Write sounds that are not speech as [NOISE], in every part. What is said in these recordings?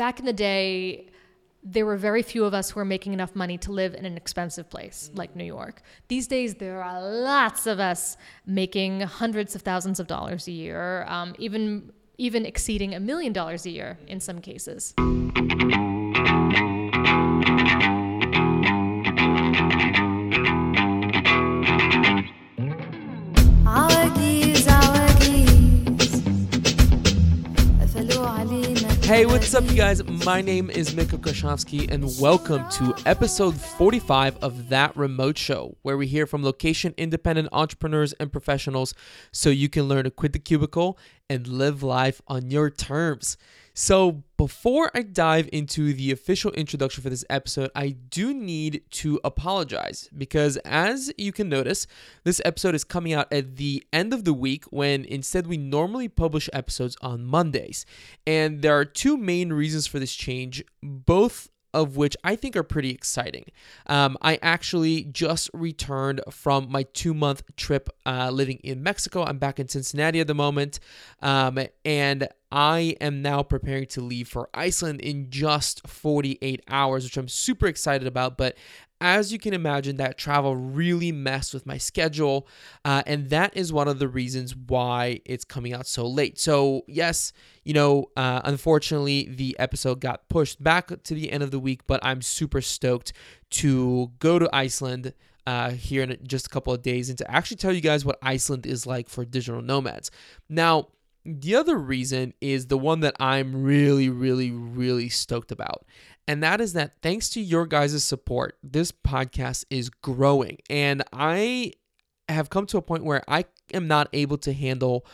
back in the day, there were very few of us who were making enough money to live in an expensive place like New York. These days, there are lots of us making hundreds of thousands of dollars a year, um, even even exceeding a million dollars a year in some cases. Hey, what's up, you guys? My name is Mitko Karshovski, and welcome to episode 45 of That Remote Show, where we hear from location independent entrepreneurs and professionals so you can learn to quit the cubicle and live life on your terms. So, before I dive into the official introduction for this episode, I do need to apologize because, as you can notice, this episode is coming out at the end of the week when instead we normally publish episodes on Mondays. And there are two main reasons for this change, both of which I think are pretty exciting. Um, I actually just returned from my two month trip uh, living in Mexico. I'm back in Cincinnati at the moment. Um, and I am now preparing to leave for Iceland in just 48 hours, which I'm super excited about. But as you can imagine, that travel really messed with my schedule. Uh, and that is one of the reasons why it's coming out so late. So, yes, you know, uh, unfortunately, the episode got pushed back to the end of the week, but I'm super stoked to go to Iceland. Uh, here in just a couple of days, and to actually tell you guys what Iceland is like for digital nomads. Now, the other reason is the one that I'm really, really, really stoked about. And that is that thanks to your guys' support, this podcast is growing. And I have come to a point where I am not able to handle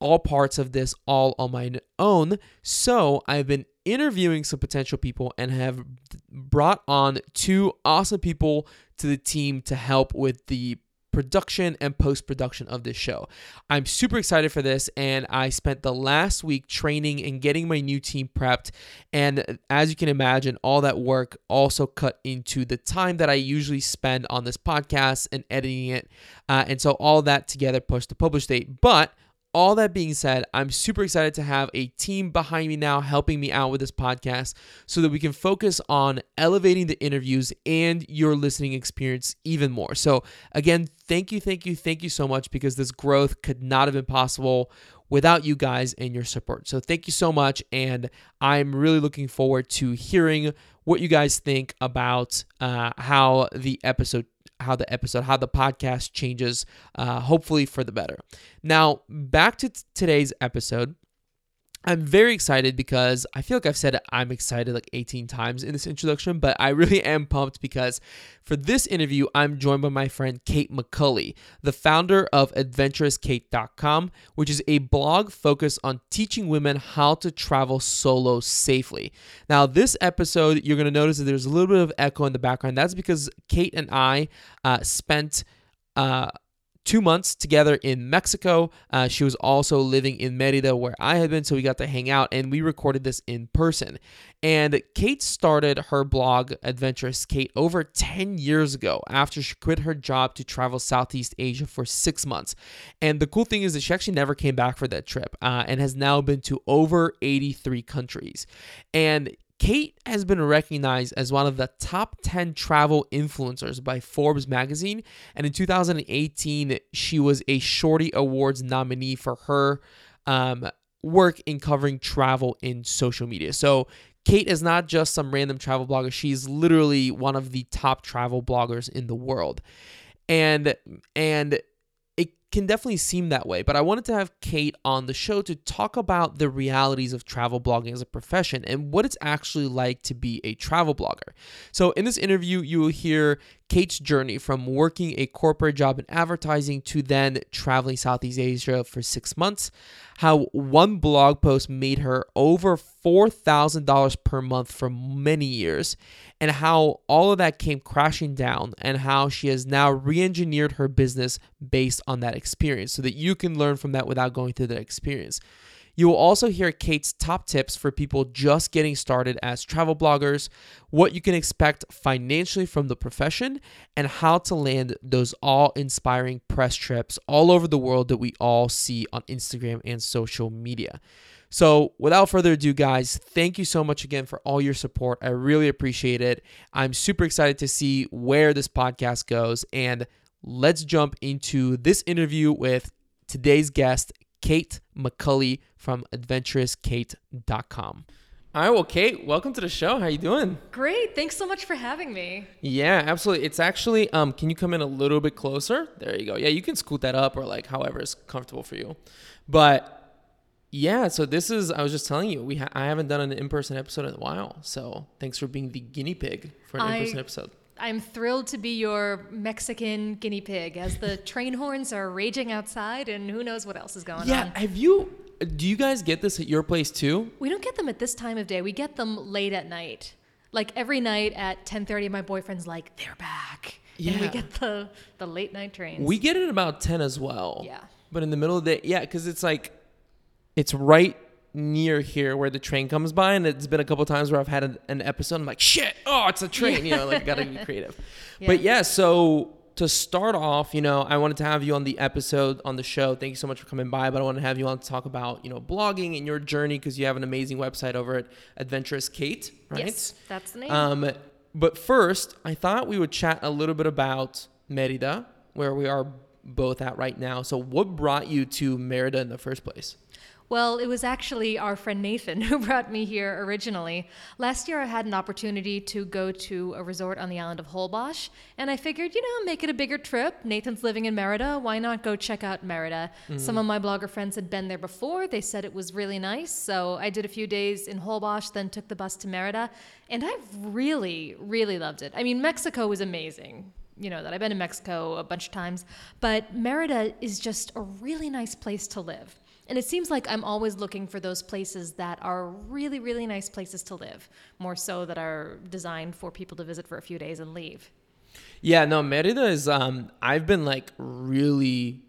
all parts of this all on my own. So I've been interviewing some potential people and have brought on two awesome people to the team to help with the production and post production of this show. I'm super excited for this, and I spent the last week training and getting my new team prepped. And as you can imagine, all that work also cut into the time that I usually spend on this podcast and editing it. Uh, and so all that together pushed the publish date. But all that being said, I'm super excited to have a team behind me now helping me out with this podcast so that we can focus on elevating the interviews and your listening experience even more. So, again, thank you, thank you, thank you so much because this growth could not have been possible without you guys and your support. So, thank you so much. And I'm really looking forward to hearing what you guys think about uh, how the episode how the episode, how the podcast changes, uh, hopefully for the better. Now, back to t- today's episode. I'm very excited because I feel like I've said I'm excited like 18 times in this introduction, but I really am pumped because for this interview, I'm joined by my friend Kate McCulley, the founder of AdventurousKate.com, which is a blog focused on teaching women how to travel solo safely. Now, this episode, you're going to notice that there's a little bit of echo in the background. That's because Kate and I uh, spent. Uh, two months together in Mexico. Uh, she was also living in Merida, where I had been, so we got to hang out and we recorded this in person. And Kate started her blog, Adventurous Kate, over 10 years ago after she quit her job to travel Southeast Asia for six months. And the cool thing is that she actually never came back for that trip uh, and has now been to over 83 countries. And Kate has been recognized as one of the top 10 travel influencers by Forbes magazine. And in 2018, she was a Shorty Awards nominee for her um, work in covering travel in social media. So, Kate is not just some random travel blogger, she's literally one of the top travel bloggers in the world. And, and, can definitely seem that way, but I wanted to have Kate on the show to talk about the realities of travel blogging as a profession and what it's actually like to be a travel blogger. So, in this interview, you will hear Kate's journey from working a corporate job in advertising to then traveling Southeast Asia for six months, how one blog post made her over $4,000 per month for many years, and how all of that came crashing down, and how she has now re engineered her business based on that experience so that you can learn from that without going through that experience. You will also hear Kate's top tips for people just getting started as travel bloggers, what you can expect financially from the profession, and how to land those all inspiring press trips all over the world that we all see on Instagram and social media. So, without further ado, guys, thank you so much again for all your support. I really appreciate it. I'm super excited to see where this podcast goes. And let's jump into this interview with today's guest, Kate McCulley from adventurouskate.com. All right, well, Kate, welcome to the show. How you doing? Great. Thanks so much for having me. Yeah, absolutely. It's actually um can you come in a little bit closer? There you go. Yeah, you can scoot that up or like however is comfortable for you. But yeah, so this is I was just telling you, we ha- I haven't done an in-person episode in a while. So, thanks for being the guinea pig for an I- in-person episode. I'm thrilled to be your Mexican guinea pig as the train horns are raging outside and who knows what else is going Yeah, on. have you do you guys get this at your place too? We don't get them at this time of day. We get them late at night. Like every night at 10:30 my boyfriend's like, "They're back." And we get the the late night trains. We get it about 10 as well. Yeah. But in the middle of the day, yeah, because it's like, it's right near here where the train comes by. And it's been a couple times where I've had an, an episode. I'm like, shit, oh, it's a train. You know, like, gotta be [LAUGHS] creative. But yeah, so to start off, you know, I wanted to have you on the episode on the show. Thank you so much for coming by. But I want to have you on to talk about, you know, blogging and your journey because you have an amazing website over at Adventurous Kate, right? Yes, that's the name. Um, but first, I thought we would chat a little bit about Merida, where we are both at right now. So, what brought you to Merida in the first place? Well, it was actually our friend Nathan [LAUGHS] who brought me here originally. Last year, I had an opportunity to go to a resort on the island of Holbox, and I figured, you know, make it a bigger trip. Nathan's living in Merida. Why not go check out Merida? Mm-hmm. Some of my blogger friends had been there before. They said it was really nice. So I did a few days in Holbox, then took the bus to Merida, and I've really, really loved it. I mean, Mexico was amazing. You know that I've been to Mexico a bunch of times, but Merida is just a really nice place to live. And it seems like I'm always looking for those places that are really, really nice places to live, more so that are designed for people to visit for a few days and leave. Yeah, no, Merida is. Um, I've been like really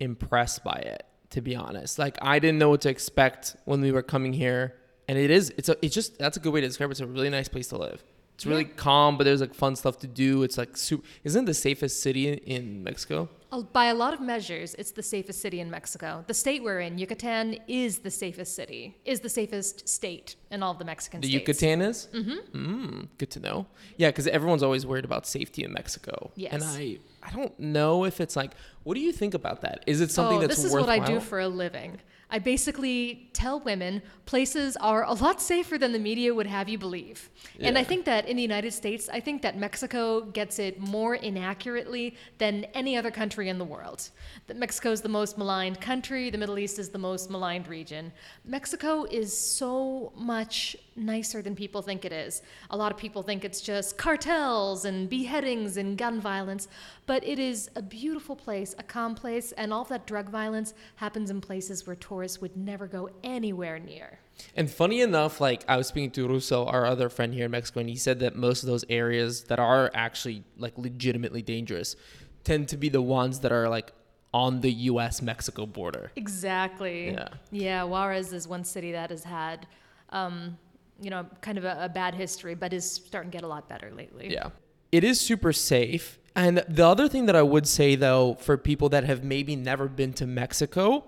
impressed by it, to be honest. Like, I didn't know what to expect when we were coming here, and it is. It's a. It's just that's a good way to describe it. It's a really nice place to live. It's really calm, but there's like fun stuff to do. It's like super. Isn't it the safest city in, in Mexico? By a lot of measures, it's the safest city in Mexico. The state we're in, Yucatan, is the safest city, is the safest state in all of the Mexican The states. Yucatan is? Mm-hmm. Mm, good to know. Yeah, because everyone's always worried about safety in Mexico. Yes. And I, I don't know if it's like, what do you think about that? Is it something oh, that's this is worthwhile? what I do for a living. I basically tell women places are a lot safer than the media would have you believe. And I think that in the United States, I think that Mexico gets it more inaccurately than any other country in the world. That Mexico is the most maligned country, the Middle East is the most maligned region. Mexico is so much nicer than people think it is. A lot of people think it's just cartels and beheadings and gun violence, but it is a beautiful place, a calm place, and all of that drug violence happens in places where tourists would never go anywhere near. And funny enough, like I was speaking to Russo, our other friend here in Mexico, and he said that most of those areas that are actually like legitimately dangerous tend to be the ones that are like on the U.S. Mexico border. Exactly. Yeah. Yeah, Juarez is one city that has had, um, you know, kind of a, a bad history, but is starting to get a lot better lately. Yeah. It is super safe. And the other thing that I would say though, for people that have maybe never been to Mexico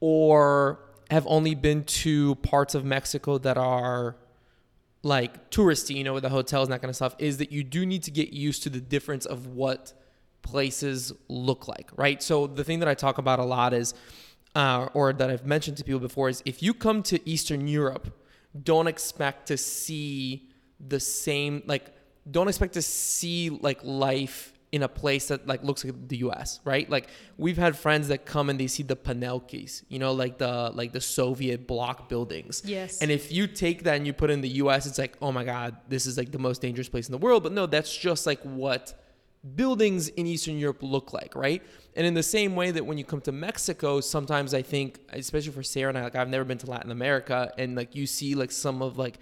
or have only been to parts of Mexico that are like touristy, you know, with the hotels and that kind of stuff, is that you do need to get used to the difference of what places look like, right? So the thing that I talk about a lot is, uh, or that I've mentioned to people before, is if you come to Eastern Europe, don't expect to see the same, like, don't expect to see like life in a place that like looks like the US, right? Like we've had friends that come and they see the Panelkis, you know, like the like the Soviet block buildings. Yes. And if you take that and you put it in the US, it's like, oh my God, this is like the most dangerous place in the world. But no, that's just like what buildings in Eastern Europe look like, right? And in the same way that when you come to Mexico, sometimes I think, especially for Sarah and I, like I've never been to Latin America, and like you see like some of like,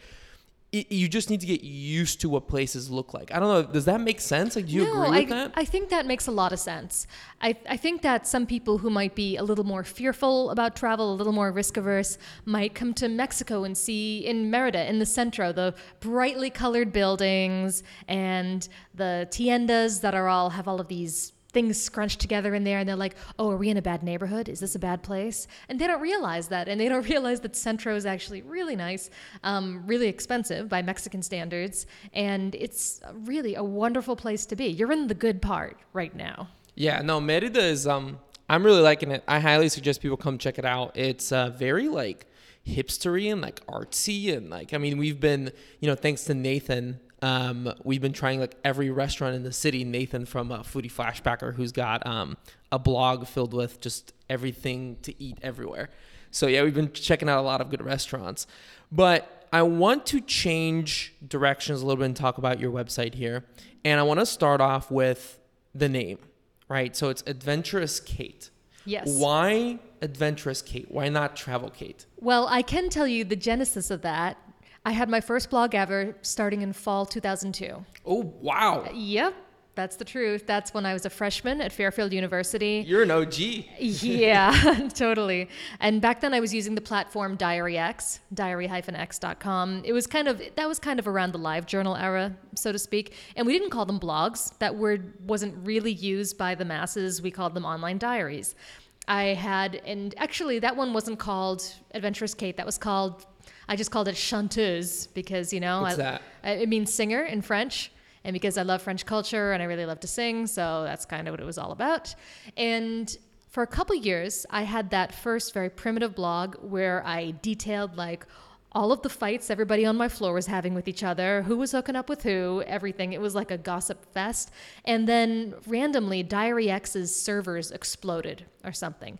it, you just need to get used to what places look like. I don't know. Does that make sense? Like, do you no, agree with I, that? I think that makes a lot of sense. I, I think that some people who might be a little more fearful about travel, a little more risk averse, might come to Mexico and see in Merida, in the centro, the brightly colored buildings and the tiendas that are all have all of these things scrunched together in there and they're like, oh, are we in a bad neighborhood? Is this a bad place? And they don't realize that. And they don't [LAUGHS] realize that Centro is actually really nice, um, really expensive by Mexican standards. And it's really a wonderful place to be. You're in the good part right now. Yeah, no, Merida is, um, I'm really liking it. I highly suggest people come check it out. It's uh, very like hipstery and like artsy. And like, I mean, we've been, you know, thanks to Nathan, um, we've been trying like every restaurant in the city. Nathan from uh, Foodie Flashpacker, who's got um, a blog filled with just everything to eat everywhere. So yeah, we've been checking out a lot of good restaurants. But I want to change directions a little bit and talk about your website here. And I want to start off with the name, right? So it's Adventurous Kate. Yes. Why Adventurous Kate? Why not Travel Kate? Well, I can tell you the genesis of that. I had my first blog ever starting in fall 2002. Oh, wow. Uh, yep, that's the truth. That's when I was a freshman at Fairfield University. You're an OG. yeah, [LAUGHS] [LAUGHS] totally. And back then I was using the platform DiaryX, diary-x.com. It was kind of that was kind of around the live journal era, so to speak. And we didn't call them blogs. That word wasn't really used by the masses. We called them online diaries. I had and actually that one wasn't called Adventurous Kate. That was called I just called it chanteuse because, you know, What's I, that? it means singer in French and because I love French culture and I really love to sing, so that's kind of what it was all about. And for a couple years, I had that first very primitive blog where I detailed like all of the fights everybody on my floor was having with each other, who was hooking up with who, everything. It was like a gossip fest. And then randomly, Diary X's servers exploded or something.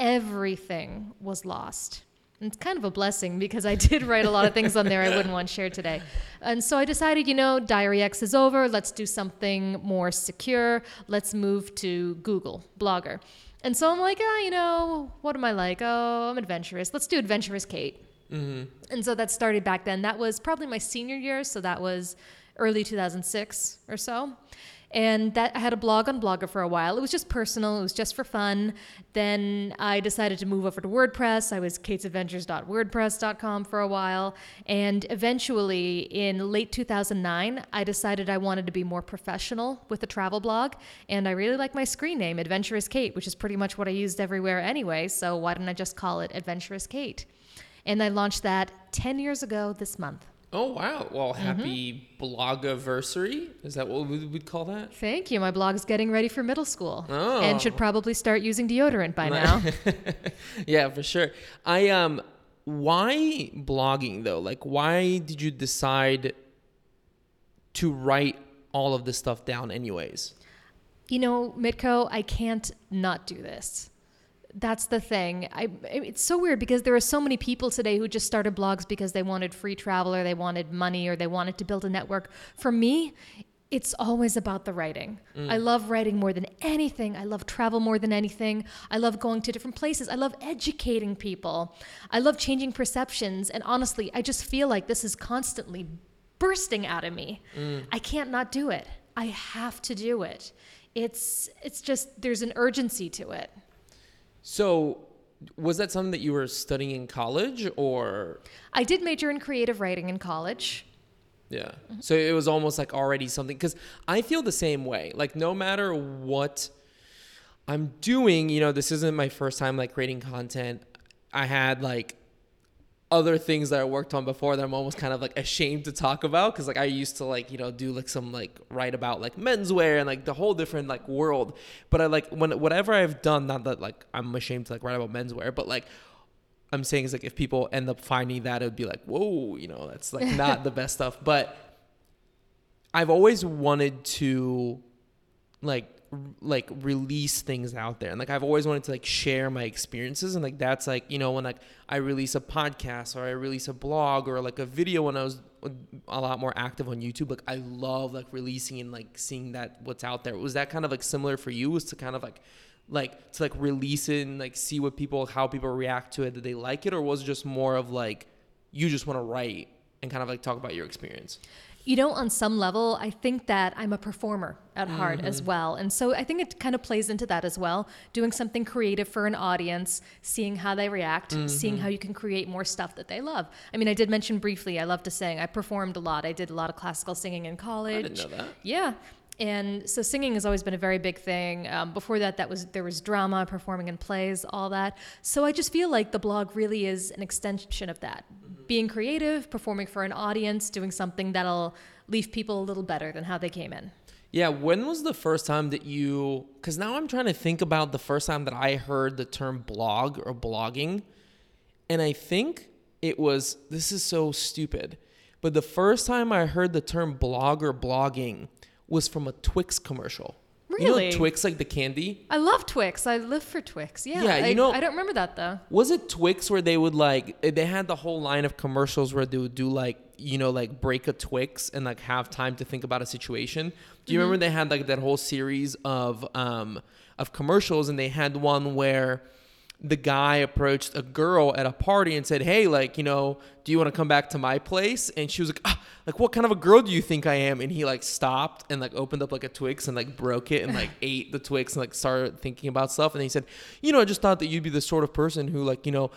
Everything was lost. And it's kind of a blessing because I did write a lot of things on there I wouldn't want shared today. And so I decided, you know, Diary X is over. Let's do something more secure. Let's move to Google Blogger. And so I'm like, ah, you know, what am I like? Oh, I'm adventurous. Let's do Adventurous Kate. Mm-hmm. And so that started back then. That was probably my senior year. So that was early 2006 or so. And that I had a blog on Blogger for a while. It was just personal. It was just for fun. Then I decided to move over to WordPress. I was katesadventures.wordpress.com for a while. And eventually, in late 2009, I decided I wanted to be more professional with a travel blog. And I really like my screen name, Adventurous Kate, which is pretty much what I used everywhere anyway. So why didn't I just call it Adventurous Kate? And I launched that 10 years ago this month. Oh, wow. Well, Mm-hmm. happy blogiversary. Is that what we would call that? Thank you. My blog's getting ready for middle school Oh. and should probably start using deodorant by now. [LAUGHS] yeah, for sure. I um why blogging though? Like why did you decide to write all of this stuff down anyways? you know, Mitko, I can't not do this. That's the thing. I, it's so weird because there are so many people today who just started blogs because they wanted free travel or they wanted money or they wanted to build a network. For me, it's always about the writing. Mm. I love writing more than anything. I love travel more than anything. I love going to different places. I love educating people. I love changing perceptions. And honestly, I just feel like this is constantly bursting out of me. Mm. I can't not do it. I have to do it. It's it's just there's an urgency to it. So was that something that you were studying in college or I did major in creative writing in college. Yeah. So it was almost like already something because I feel the same way. Like no matter what I'm doing, you know, this isn't my first time like creating content. I had like other things that I worked on before that I'm almost kind of like ashamed to talk about because like I used to like you know do like some like write about like menswear and like the whole different like world. But I like when whatever I've done, not that like I'm ashamed to like write about menswear, but like I'm saying is like if people end up finding that, it would be like, whoa, you know, that's like [LAUGHS] not the best stuff. But I've always wanted to like like release things out there. And like i've always wanted to like share my experiences. And like that's like you know when like i release a podcast or i release a blog or like a video when i was uh, a lot more active on youtube like i love like releasing and like seeing that what's out there. Was that kind of like similar for you? Was to kind of like like to like release it and like see what people how people react to it? Did they like it? Or was it just more of like you just want to write and kind of like talk about your experience You know, on some level, I think that I'm a performer at heart as well. And so I think it kind of plays into that as well. Doing something creative for an audience, seeing how they react, seeing how you can create more stuff that they love. I mean, I did mention briefly, I love to sing. I performed a lot. I did a lot of classical singing in college. I didn't know that. Yeah. and so singing has always been a very big thing. Um, before that, that was there was drama, performing in plays, all that. So I just feel like the blog really is an extension of that. Being creative, performing for an audience, doing something that'll leave people a little better than how they came in. Yeah, when was the first time that you cuz now I'm trying to think about the first time that I heard the term blog or blogging and I think it was this is so stupid. But the first time I heard the term blog or blogging was from a Twix commercial. You Really? know Twix like the candy? I love Twix. I live for Twix. Yeah. Yeah, you I, know- I don't remember that though. Was it Twix where they would like they had the whole line of commercials where they would do like you know like break a Twix and like have time to think about a situation? Do you remember they had like that whole series of um of commercials and they had one where the guy approached a girl at a party and said, "Hey, like, you know, do you want to come back to my place?" And she was like, ah, "Like, what kind of a girl do you think I am?" And he like stopped and like opened up like a Twix and like broke it and like [LAUGHS] ate the Twix and like started thinking about stuff. And he said, "You know, I just thought that you'd be the sort of person who like, you know."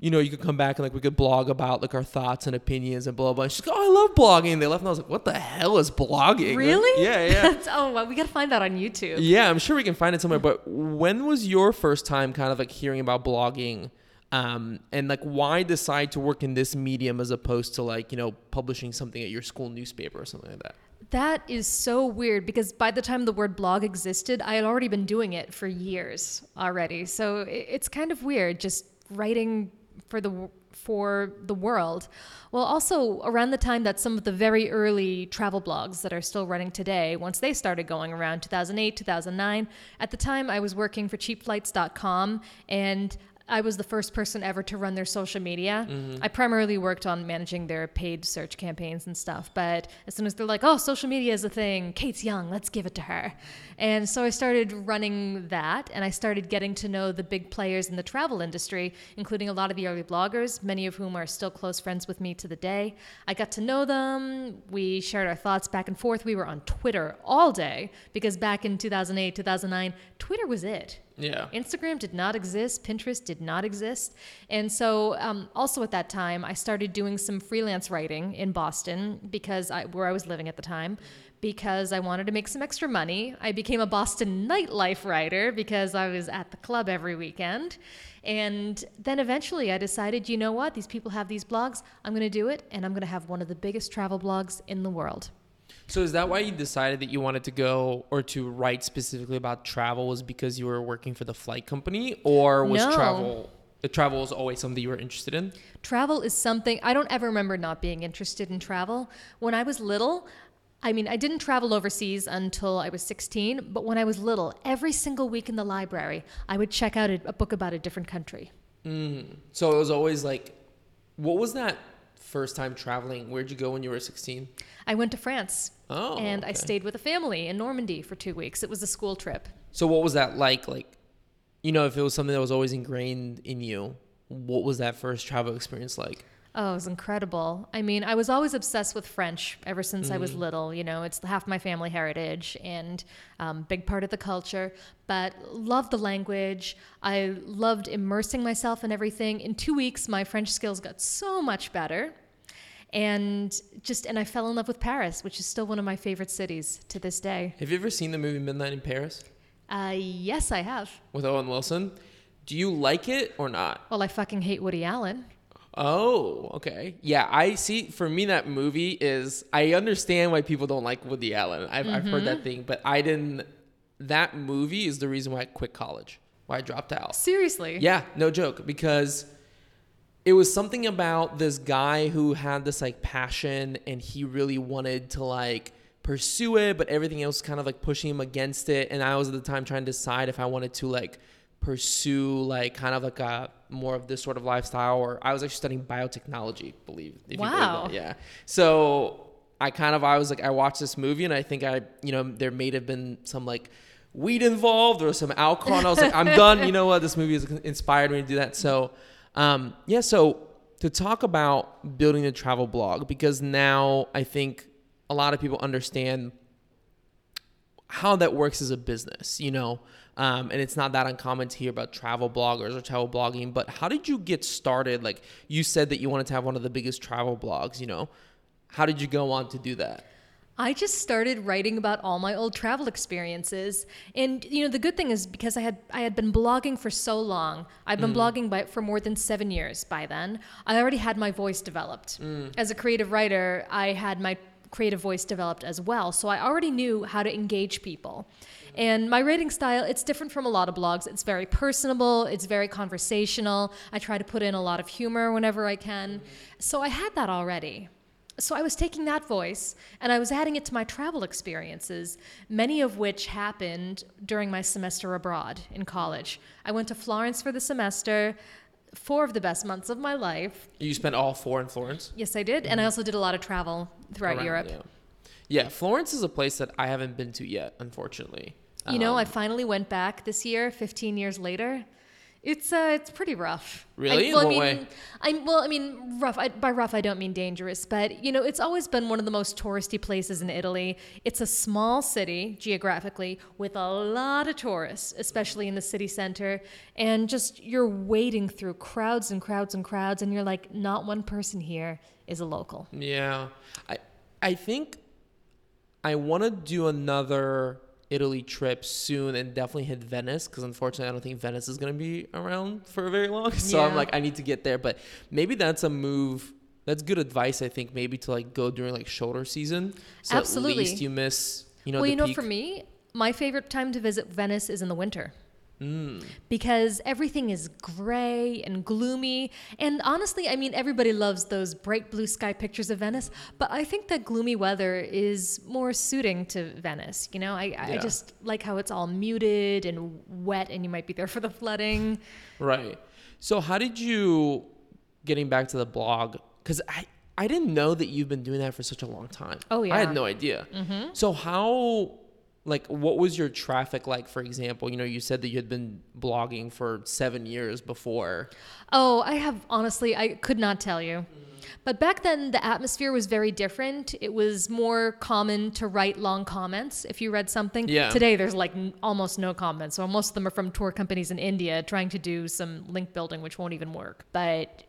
You know, you could come back and like we could blog about like our thoughts and opinions and blah blah. And she's like, "Oh, I love blogging." And they left, and I was like, "What the hell is blogging?" Really? Yeah, yeah. [LAUGHS] That's, oh, well, we got to find that on YouTube. Yeah, I'm sure we can find it somewhere. But when was your first time kind of like hearing about blogging? Um, and like why decide to work in this medium as opposed to like, you know, publishing something at your school newspaper or something like that? That is so weird because by the time the word blog existed, I had already been doing it for years already. So it's kind of weird just writing for the for the world. Well, also around the time that some of the very early travel blogs that are still running today, once they started going around 2008, 2009, at the time I was working for cheapflights.com and I was the first person ever to run their social media. Mm-hmm. I primarily worked on managing their paid search campaigns and stuff. But as soon as they're like, oh, social media is a thing, Kate's young, let's give it to her. And so I started running that and I started getting to know the big players in the travel industry, including a lot of the early bloggers, many of whom are still close friends with me to the day. I got to know them. We shared our thoughts back and forth. We were on Twitter all day because back in 2008, 2009, Twitter was it. Yeah. Instagram did not exist, Pinterest did not exist. And so, um, also at that time, I started doing some freelance writing in Boston because I, where I was living at the time, because I wanted to make some extra money. I became a Boston nightlife writer because I was at the club every weekend. And then eventually I decided, you know what? These people have these blogs. I'm going to do it, and I'm going to have one of the biggest travel blogs in the world. So is that why you decided that you wanted to go or to write specifically about travel was because you were working for the flight company or was No. travel the travel was always something you were interested in? Travel is something I don't ever remember not being interested in travel. When I was little, I mean, I didn't travel overseas until I was 16, but when I was little, every single week in the library, I would check out a, a book about a different country. Mm. So it was always like what was that first time traveling? Where'd you go when you were 16? I went to France Oh. and I stayed with a family in Normandy for two weeks. It was a school trip. So what was that like? Like, you know, if it was something that was always ingrained in you, what was that first travel experience like? Oh, it was incredible. I mean, I was always obsessed with French ever since I was Mm-hmm. little. You know, it's half my family heritage and um, big part of the culture. But loved the language. I loved immersing myself in everything. In two weeks, my French skills got so much better, and just and I fell in love with Paris, which is still one of my favorite cities to this day. Have you ever seen the movie Midnight in Paris Uh, yes, I have. with Owen Wilson? Do you like it or not? Well, I fucking hate Woody Allen. Oh, okay. Yeah, I see. For me, that movie is. I understand why people don't like Woody Allen. I've, I've heard that thing, but I didn't. That movie is the reason why I quit college, why I dropped out. Seriously. Yeah, no joke, because it was something about this guy who had this like passion and he really wanted to like pursue it, but everything else kind of like pushing him against it. And I was at the time trying to decide if I wanted to like pursue like kind of like a more of this sort of lifestyle or I was actually studying biotechnology, believe if you believe Wow. that. Yeah. So I kind of I was like I watched this movie and I think I you know there may have been some like weed involved or some alcohol and I was like I'm done you know what this movie has inspired me to do that so um yeah so to talk about building a travel blog because now I think a lot of people understand how that works as a business, you know. Um, and it's not that uncommon to hear about travel bloggers or travel blogging. But how did you get started? Like you said that you wanted to have one of the biggest travel blogs, you know. How did you go on to do that? I just started writing about all my old travel experiences. And you know, the good thing is because I had I had been blogging for so long. I've been mm. blogging by, for more than 7 years by then. I already had my voice developed. Mm. As a creative writer, I had my creative voice developed as well. So I already knew how to engage people. And my writing style, it's different from a lot of blogs. It's very personable, it's very conversational. I try to put in a lot of humor whenever I can. Mm-hmm. So I had that already. So I was taking that voice and I was adding it to my travel experiences, many of which happened during my semester abroad in college. I went to Florence for the semester, four of the best months of my life. You spent all four in Florence? Yes, I did. And I also did a lot of travel throughout Around, Europe. Yeah. yeah, Florence is a place that I haven't been to yet, unfortunately. You know, I Um, finally went back this year, 15 years later. It's uh, it's pretty rough. Really? I, In well, I way? I'm well. I mean, rough. I, by rough, I don't mean dangerous, but you know, it's always been one of the most touristy places in Italy. It's a small city geographically with a lot of tourists, especially in the city center, and just you're wading through crowds and crowds and crowds, and you're like, not one person here is a local. Yeah. I I think I want to do another Italy trip soon and definitely hit Venice because unfortunately I don't think Venice is going to be around for very long. [LAUGHS] So I'm like I need to get there, but maybe that's a move. That's good advice I think maybe to like go during like shoulder season. So Absolutely. at least you miss, you know, well, you know, peak. for me, my favorite time to visit Venice is in the winter. Mm. because everything is gray and gloomy. And honestly, I mean, everybody loves those bright blue sky pictures of Venice, but I think that gloomy weather is more suiting to Venice. You know, I, I just like how it's all muted and wet, and you might be there for the flooding. Right. So how did you getting back to the blog cuz I I didn't know that you've been doing that for such a long time. Oh, yeah. I had no idea. So how like what was your traffic like for example? You know, you said that you had been blogging for 7 years before. Oh, I have honestly, I could not tell you. But back then, the atmosphere was very different. It was more common to write long comments if you read something. Yeah. Today, there's like n- almost no comments. So most of them are from tour companies in India trying to do some link building, which won't even work. But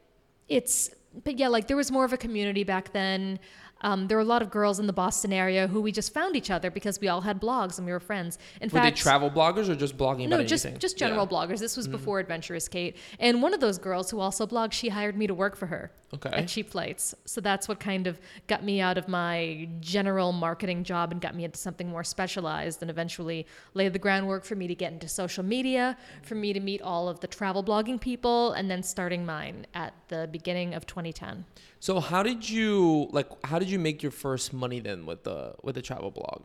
it's, but yeah, like there was more of a community back then. Um, there were a lot of girls in the Boston area who we just found each other because we all had blogs and we were friends. In Were fact, they travel bloggers or just blogging no, about just anything? just Yeah. general bloggers. This was before Adventurous Kate, and one of those girls who also blogged, she hired me to work for her Okay. at Cheap Flights. So that's what kind of got me out of my general marketing job and got me into something more specialized, and eventually laid the groundwork for me to get into social media, for me to meet all of the travel blogging people, and then starting mine at the beginning of 2010. So how did you like how did you make your first money then with the with the travel blog?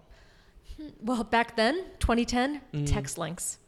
Well, back then, 2010, text links.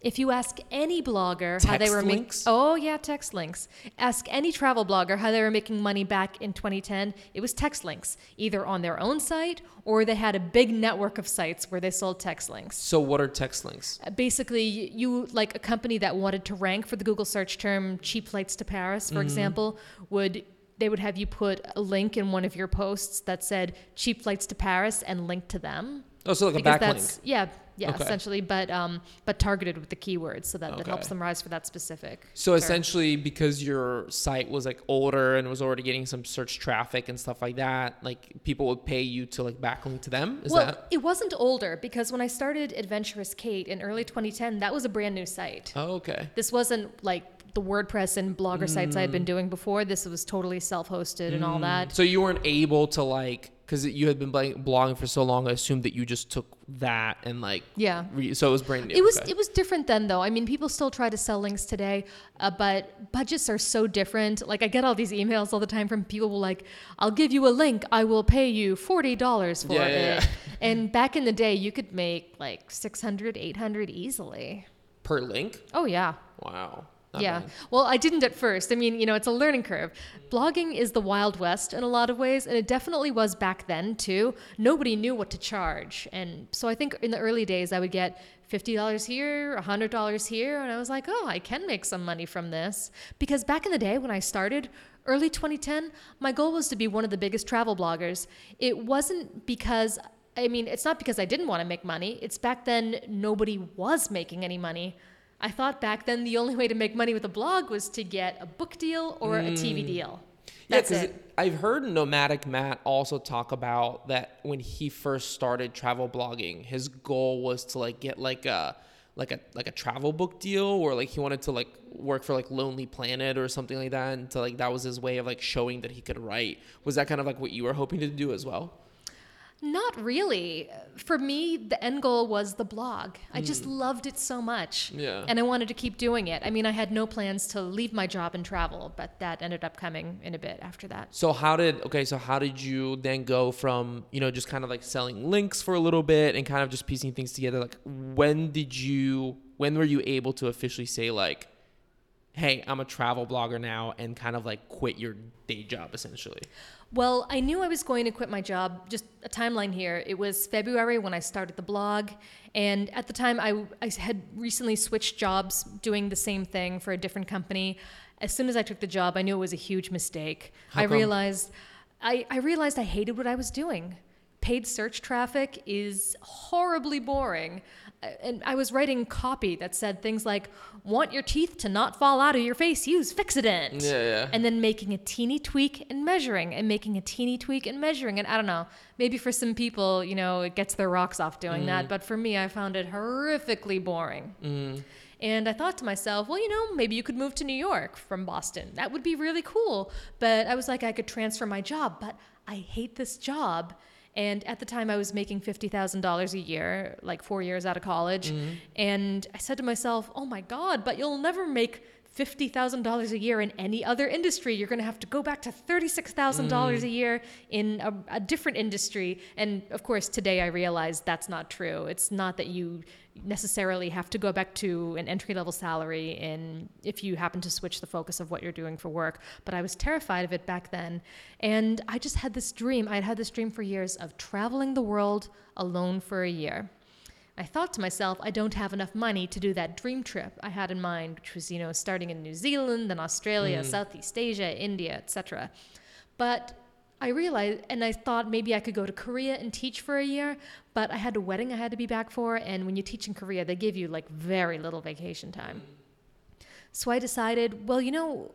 If you ask any blogger how they were making, oh yeah, text links. Ask any travel blogger how they were making money back in 2010. It was text links, either on their own site or they had a big network of sites where they sold text links. So what are text links? Uh, Basically, you like a company that wanted to rank for the Google search term "cheap flights to Paris," Mm-hmm. for example, would they would have you put a link in one of your posts that said "cheap flights to Paris" and link to them Oh, so like a because backlink. that's yeah yeah Okay. essentially but um but targeted with the keywords so that, that helps them rise for that specific So term. essentially, because your site was like older and was already getting some search traffic and stuff like that, like people would pay you to like backlink to them. Is well that? it wasn't older because when i started adventurous kate in early 2010 that was a brand new site Oh, okay. this wasn't like the wordpress and blogger sites i had Mm. been doing before this was totally self-hosted and all that So you weren't able to like, because you had been blo- blogging for so long. I assumed that you just took that and like, yeah re- so it was brand new. It was okay. it was different then though. I mean, people still try to sell links today, uh, but budgets are so different. Like I get all these emails all the time from people who like, "I'll give you a link. I will pay you forty dollars for Yeah, it." yeah, yeah. [LAUGHS] And back in the day, you could make like 600, 800 easily. per link. Oh yeah. Wow. Not yeah. Well, I didn't at first. I mean, you know, it's a learning curve. Blogging is the Wild West in a lot of ways, and it definitely was back then too. Nobody knew what to charge. And so I think in the early days, I would get $50 here, $100 here, and I was like, oh, I can make some money from this. Because back in the day when I started, early 2010, my goal was to be one of the biggest travel bloggers. It wasn't because I mean, it's not because I didn't want to make money. It's back then nobody was making any money. I thought back then the only way to make money with a blog was to get a book deal or a TV hmm. deal. That's 'cause it. I've heard Nomadic Matt also talk about that when he first started travel blogging, his goal was to like get like a like a like a travel book deal or like he wanted to like work for like Lonely Planet or something like that and to like that was his way of like showing that he could write. Was that kind of like what you were hoping to do as well? Not really. For me, the end goal was the blog. I just hmm. loved it so much. Yeah. And I wanted to keep doing it. I mean, I had no plans to leave my job and travel, but that ended up coming in a bit after that. So how did okay? So how did you then go from you know just kind of like selling links for a little bit and kind of just piecing things together? Like when did you when were you able to officially say like, hey, I'm a travel blogger now and kind of like quit your day job essentially? Well, I knew I was going to quit my job. Just a timeline here. It was February when I started the blog. And at the time, I, I had recently switched jobs doing the same thing for a different company. As soon as I took the job, I knew it was a huge mistake. How I come? realized I, I realized I hated what I was doing. Paid search traffic is horribly boring. Uh, And I was writing copy that said things like, want your teeth to not fall out of your face, use Fixodent. Yeah, yeah. and then making a teeny tweak and measuring and making a teeny tweak and measuring. And i don't know maybe for some people you know it gets their rocks off doing that but for me i found it horrifically boring. And i thought to myself well you know maybe you could move to new york from boston. That would be really cool. But i was like i could transfer my job but i hate this job and at the time, I was making $50,000 a year, like four years out of college. Mm-hmm. And I said to myself, oh my God, but you'll never make $50,000 a year in any other industry. You're going to have to go back to $36,000 a mm. year in a, a different industry. And of course, today I realize that's not true. It's not that you necessarily have to go back to an entry level salary in if you happen to switch the focus of what you're doing for work. But I was terrified of it back then. And I just had this dream. I had had this dream for years of traveling the world alone for a year. I thought to myself, I don't have enough money to do that dream trip I had in mind, which was, you know, starting in New Zealand, then Australia, mm. Southeast Asia, India, etc. But I realized, and I thought maybe I could go to Korea and teach for a year, but I had a wedding I had to be back for, and when you teach in Korea, they give you like very little vacation time. So I decided, well, you know,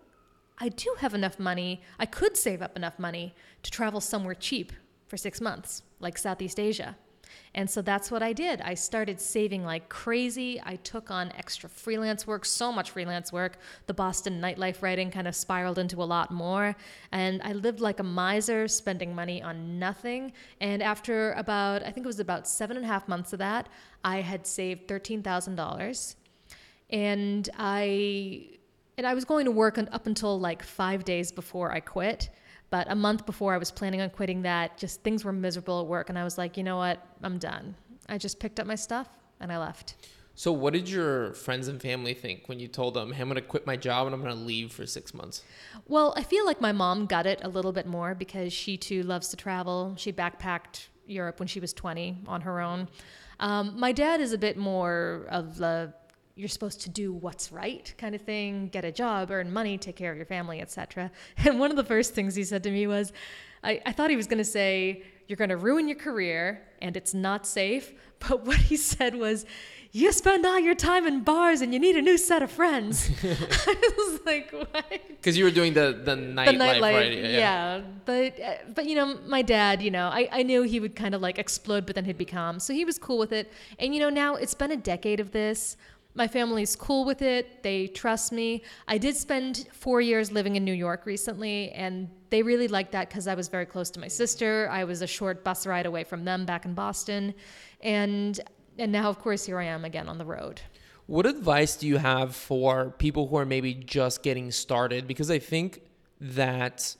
I do have enough money. I could save up enough money to travel somewhere cheap for six months, like Southeast Asia. And so that's what I did. I started saving like crazy. I took on extra freelance work, so much freelance work. The Boston nightlife writing kind of spiraled into a lot more. And I lived like a miser, spending money on nothing. And after about, I think it was about seven and a half months of that, I had saved $13,000 and I and I was going to work up until like five days before I quit. But a month before I was planning on quitting that, just things were miserable at work, and I was like, you know what, I'm done. I just picked up my stuff and I left. So what did your friends and family think when you told them, hey, I'm gonna quit my job and I'm gonna leave for six months? Well, I feel like my mom got it a little bit more because she too loves to travel. She backpacked Europe when she was 20 on her own. Um, my dad is a bit more of the you're supposed to do what's right kind of thing, get a job, earn money, take care of your family, etc. [LAUGHS] And one of the first things he said to me was, I, I thought he was going to say, you're going to ruin your career and it's not safe. [LAUGHS] But what he said was, you spend all your time in bars and you need a new set of friends. [LAUGHS] I was like, what? Because you were doing the the nightlife, the nightlife, right? yeah. But uh, but you know, my dad, you know, I, I knew he would kind of like explode, but then he'd be calm. So he was cool with it. And you know, now it's been a decade of this. My family's cool with it. They trust me. I did spend four years living in New York recently, and they really liked that because I was very close to my sister. I was a short bus ride away from them back in Boston, and and now, of course, here I am again on the road. What advice do you have for people who are maybe just getting started? Because I think that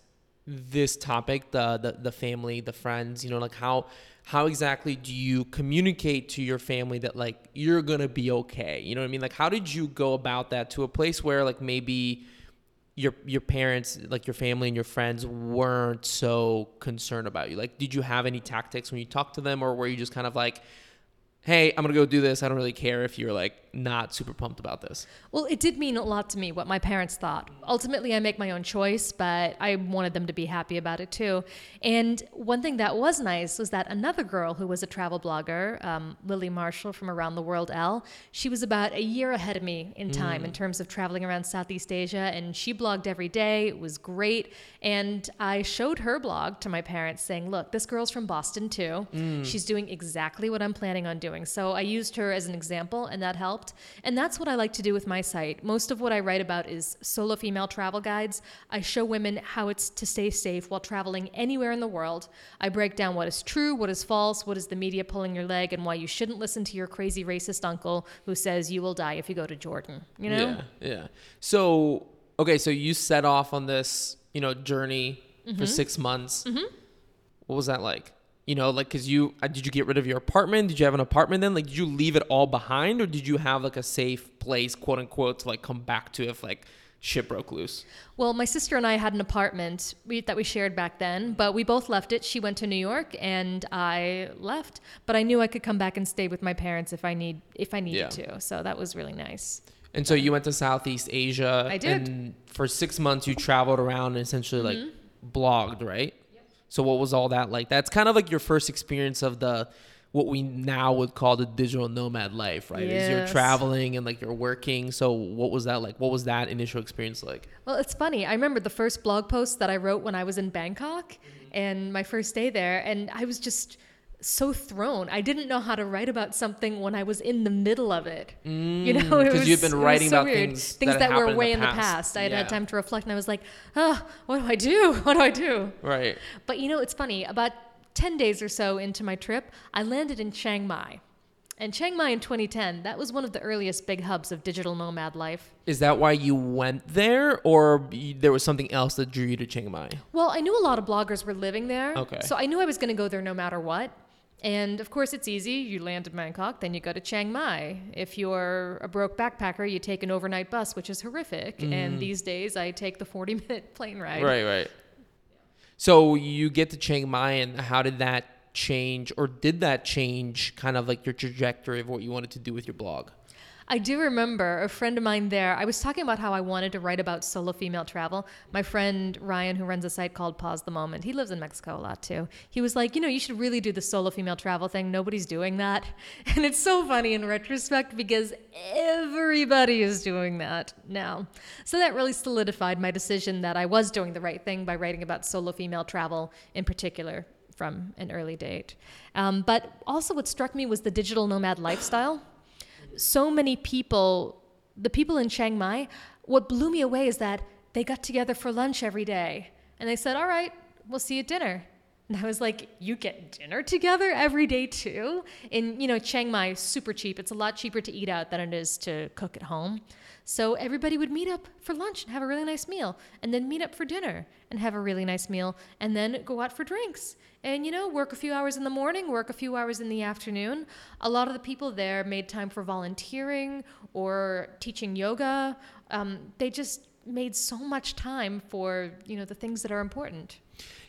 this topic, the the, the family, the friends, you know, like how how exactly do you communicate to your family that like you're gonna be okay? You know what I mean? Like how did you go about that to a place where like maybe your your parents, like your family and your friends weren't so concerned about you? Like did you have any tactics when you talked to them or were you just kind of like hey, I'm gonna go do this. I don't really care if you're like not super pumped about this. Well, it did mean a lot to me what my parents thought. Ultimately, I make my own choice, but I wanted them to be happy about it too. And one thing that was nice was that another girl who was a travel blogger, um, Lillie Marshall from Around the World L, she was about a year ahead of me in time in terms of traveling around Southeast Asia, and she blogged every day. It was great. And I showed her blog to my parents saying, look, this girl's from Boston too. She's doing exactly what I'm planning on doing. So I used her as an example, and that helped. And that's what I like to do with my site. Most of what I write about is solo female travel guides. I show women how it's to stay safe while traveling anywhere in the world. I break down what is true, what is false, what is the media pulling your leg, and why you shouldn't listen to your crazy racist uncle who says you will die if you go to Jordan. You know? Yeah, yeah. So okay, so you set off on this, you know, journey Mm-hmm. for six months. What was that like? You know, like, cause you uh, did you get rid of your apartment? Did you have an apartment then? Like, did you leave it all behind, or did you have like a safe place, quote unquote, to like come back to if like shit broke loose? Well, my sister and I had an apartment we, that we shared back then, but we both left it. She went to New York, and I left. But I knew I could come back and stay with my parents if I need if I needed Yeah. to. So that was really nice. And so you went to Southeast Asia. I did. And for six months, you traveled around and essentially like Mm-hmm. blogged, right? So what was all that like? That's kind of like your first experience of the what we now would call the digital nomad life, right? Is you're traveling and like you're working. So what was that like? What was that initial experience like? Well, it's funny. I remember the first blog post that I wrote when I was in Bangkok and my first day there, and I was just so thrown. I didn't know how to write about something when I was in the middle of it. you mm, know, [LAUGHS] it 'cause was you'd been writing so about weird. things things that that, were in way the in the past. I had Yeah. had time to reflect, and I was like, oh, what do I do? [LAUGHS] What do I do? Right. But you know, it's funny. About 10 days or so into my trip, I landed in Chiang Mai. And Chiang Mai in 2010, that was one of the earliest big hubs of digital nomad life. Is that why you went there, or there was something else that drew you to Chiang Mai? Well, I knew a lot of bloggers were living there. Okay. So I knew I was going to go there no matter what. And of course, it's easy. You land in Bangkok, then you go to Chiang Mai. If you're a broke backpacker, you take an overnight bus, which is horrific. And these days, I take the 40 minute [LAUGHS] plane ride. Mm. Right, right. So you get to Chiang Mai, and how did that change, or did that change kind of like your trajectory of what you wanted to do with your blog? I do remember a friend of mine there. I was talking about how I wanted to write about solo female travel. My friend Ryan, who runs a site called Pause the Moment, he lives in Mexico a lot too. He was like, you know, you should really do the solo female travel thing. Nobody's doing that. [LAUGHS] And it's so funny in retrospect because everybody is doing that now. So that really solidified my decision that I was doing the right thing by writing about solo female travel in particular from an early date. Um, but also, what struck me was the digital nomad lifestyle so many people, the people in Chiang Mai, what blew me away is that they got together for lunch every day. And they said, All right, we'll see you at dinner. And I was like, You get dinner together every day too? In, you know, Chiang Mai, super cheap. It's a lot cheaper to eat out than it is to cook at home. So everybody would meet up for lunch and have a really nice meal, and then meet up for dinner and have a really nice meal, and then go out for drinks. And you know, work a few hours in the morning, work a few hours in the afternoon. A lot of the people there made time for volunteering or teaching yoga. Um, they just made so much time for you know the things that are important.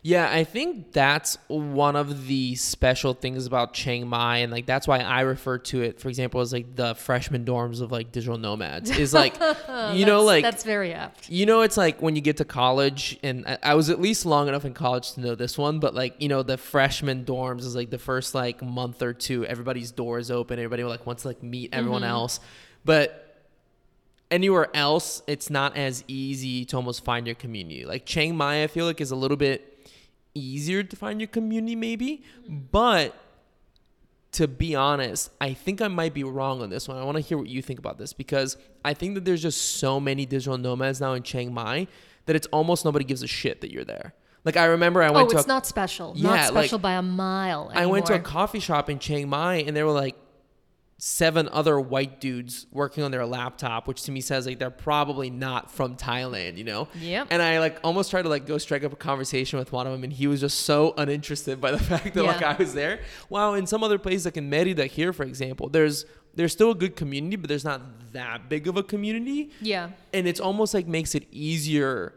Yeah, I think that's one of the special things about Chiang Mai, and like that's why I refer to it, for example, as like the freshman dorms of like digital nomads. Is like, [LAUGHS] you know, like that's very apt. You know, it's like when you get to college, and I, I was at least long enough in college to know this one, but like, you know, the freshman dorms is like the first like month or two, everybody's doors open, everybody like wants to like meet everyone mm-hmm. else. But anywhere else, it's not as easy to almost find your community. Like Chiang Mai, I feel like is a little bit easier to find your community, maybe, but to be honest, I think I might be wrong on this one. I want to hear what you think about this because I think that there's just so many digital nomads now in Chiang Mai that it's almost nobody gives a shit that you're there. Like I remember I Oh, went to it's a, not special. Yeah, not like, by a mile. I went to a coffee shop in Chiang Mai and they were like seven other white dudes working on their laptop, which to me says like they're probably not from Thailand, you know? Yeah. And I like almost tried to like go strike up a conversation with one of them, and he was just so uninterested by the [LAUGHS] fact that like I was there. Wow, in some other places like in Merida here, for example, there's there's still a good community, but there's not that big of a community, Yeah. and it's almost like makes it easier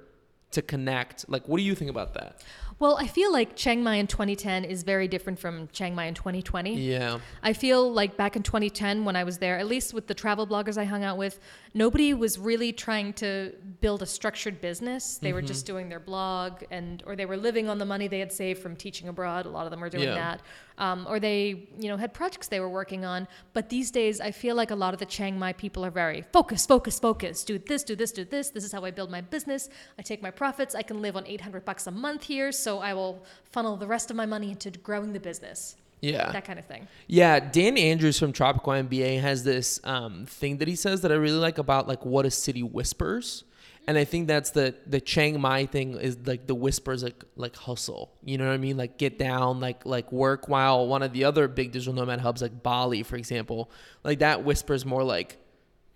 to connect. Like, what do you think about that? Well, I feel like Chiang Mai in 2010 is very different from Chiang Mai in 2020. Yeah. I feel like back in 2010 when I was there, at least with the travel bloggers I hung out with, nobody was really trying to build a structured business. They were just mm-hmm. doing their blog and or they were living on the money they had saved from teaching abroad. A lot of them were doing Yeah. that. Um, or they, you know, had projects they were working on. But these days, I feel like a lot of the Chiang Mai people are very focus, focus, focus. Do this, do this, do this. This is how I build my business. I take my profits. I can live on 800 bucks a month here, so I will funnel the rest of my money into growing the business. Yeah. That kind of thing. Yeah, Dan Andrews from Tropical MBA has this um, thing that he says that I really like about like what a city whispers, and I think that's the the Chiang Mai thing is like the whispers like like hustle. You know what I mean? Like get down, like like work. While one of the other big digital nomad hubs like Bali, for example, like that whispers more like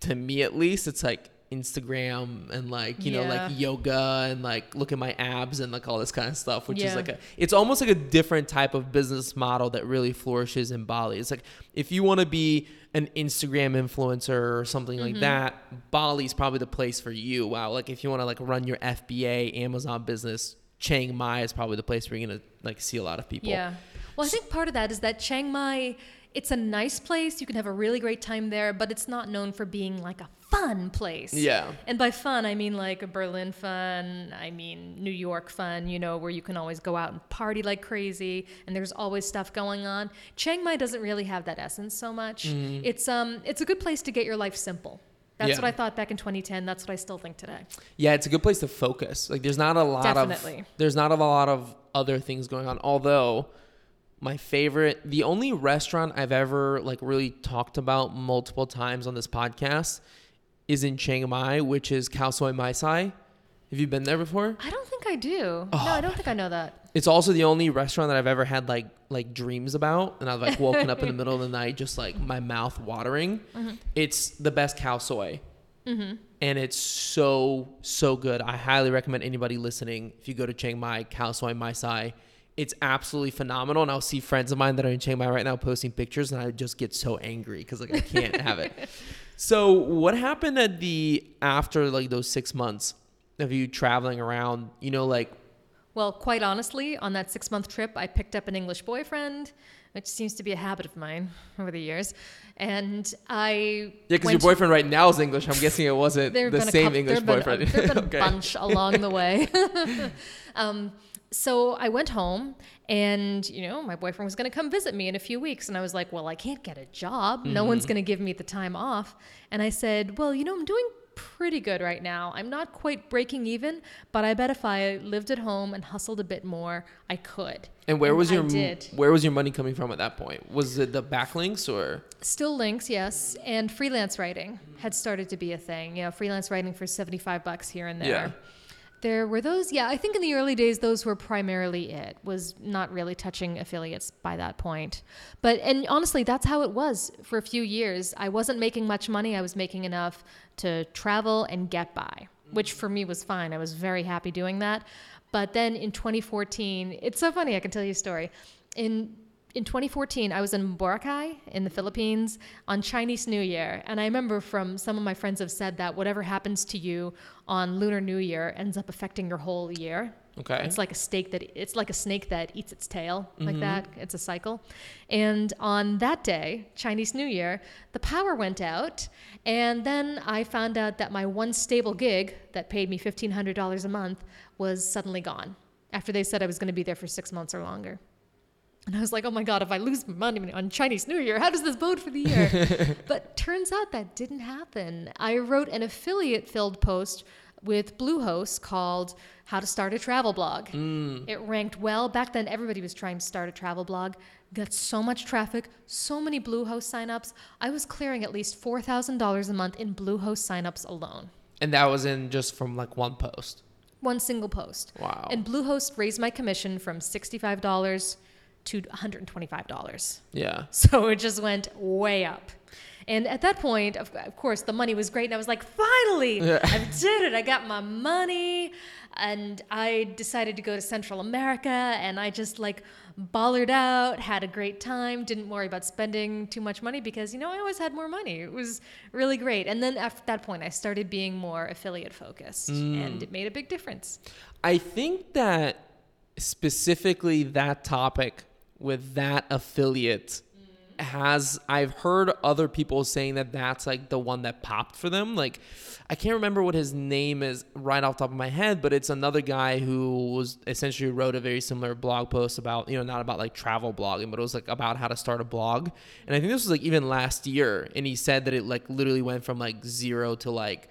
to me at least it's like Instagram and like you know like yoga and like look at my abs and like all this kind of stuff, which is like a it's almost like a different type of business model that really flourishes in Bali. It's like if you want to be an Instagram influencer or something Mm-hmm. like that, Bali's probably the place for you. Wow, like if you want to like run your FBA Amazon business, Chiang Mai is probably the place where you're gonna like see a lot of people. Yeah. Well, I think part of that is that Chiang Mai, it's a nice place. You can have a really great time there, but it's not known for being like a fun place. Yeah. And by fun, I mean like a Berlin fun, I mean New York fun, you know, where you can always go out and party like crazy and there's always stuff going on. Chiang Mai doesn't really have that essence so much. It's um it's a good place to get your life simple. That's Yeah. what I thought back in 2010. That's what I still think today. Yeah, it's a good place to focus. Like there's not a lot Definitely. of there's not a lot of other things going on. Although my favorite, the only restaurant I've ever like really talked about multiple times on this podcast is in Chiang Mai, which is Khao Soi Mai Sai. Have you been there before? I don't think I do. Oh. no, Oh, I don't think I know that. It's also the only restaurant that I've ever had like like dreams about, and I've like woken up in the [LAUGHS] middle of the night just like my mouth watering. Mm-hmm. It's the best khao soi, mm-hmm. and it's so so good. I highly recommend anybody listening if you go to Chiang Mai, khao soi Mai Sai. It's absolutely phenomenal, and I'll see friends of mine that are in Chiang Mai right now posting pictures, and I just get so angry because like I can't have it. [LAUGHS] So what happened at the after like those six months of you traveling around? You know, like Well, quite honestly, on that six month trip, I picked up an English boyfriend, which seems to be a habit of mine [LAUGHS] over the years. And I. Yeah, because your boyfriend right now is English. I'm guessing it wasn't the been same couple- English there been boyfriend. there have been a [LAUGHS] bunch along the way. [LAUGHS] um, so I went home, and you know, my boyfriend was going to come visit me in a few weeks, and I was like, "Well, I can't get a job. No Mm-hmm. one's going to give me the time off." And I said, "Well, you know, I'm doing." Pretty good right now. I'm not quite breaking even, but I bet if I lived at home and hustled a bit more, I could. And where was I your where was your money coming from at that point? Was it the backlinks or Still links, yes, and freelance writing had started to be a thing. You know, freelance writing for seventy-five bucks here and there. Yeah. There were those, yeah. I think in the early days, those were primarily it. Was not really touching affiliates by that point. But and honestly, that's how it was for a few years. I wasn't making much money. I was making enough to travel and get by, which for me was fine. I was very happy doing that. But then in 2014, it's so funny. I can tell you a story. In in 2014, I was in Boracay in the Philippines on Chinese New Year. And I remember from some of my friends have said that whatever happens to you on Lunar New Year ends up affecting your whole year. okay? It's like a snake that it's like a snake that eats its tail, Mm-hmm. like that. It's a cycle. And on that day, Chinese New Year, the power went out, and then I found out that my one stable gig that paid me fifteen hundred dollars a month was suddenly gone. After they said I was going to be there for six months or longer. And I was like, oh my God, if I lose money on Chinese New Year, how does this bode for the year? [LAUGHS] but turns out that didn't happen. I wrote an affiliate filled post with Bluehost called How to Start a Travel Blog. Mm. It ranked well. Back then, everybody was trying to start a travel blog. Got so much traffic, so many Bluehost signups. I was clearing at least $4,000 a month in Bluehost signups alone. and that was in just from like one post. One single post. Wow. And Bluehost raised my commission from $65 to $125. yeah. So it just went way up. And at that point, of, of course, the money was great. And I was like, finally, Yeah. I did it. I got my money. And I decided to go to Central America and I just like ballered out, had a great time, didn't worry about spending too much money because, you know, I always had more money. It was really great. And then after that point, I started being more affiliate focused mm. and it made a big difference. I think that specifically that topic with that affiliate has I've heard other people saying that that's like the one that popped for them. Like I can't remember what his name is right off top of my head, but it's another guy who was essentially wrote a very similar blog post about, you know, not about like travel blogging, but it was like about how to start a blog. And I think this was like even last year and he said that it like literally went from like 0 to like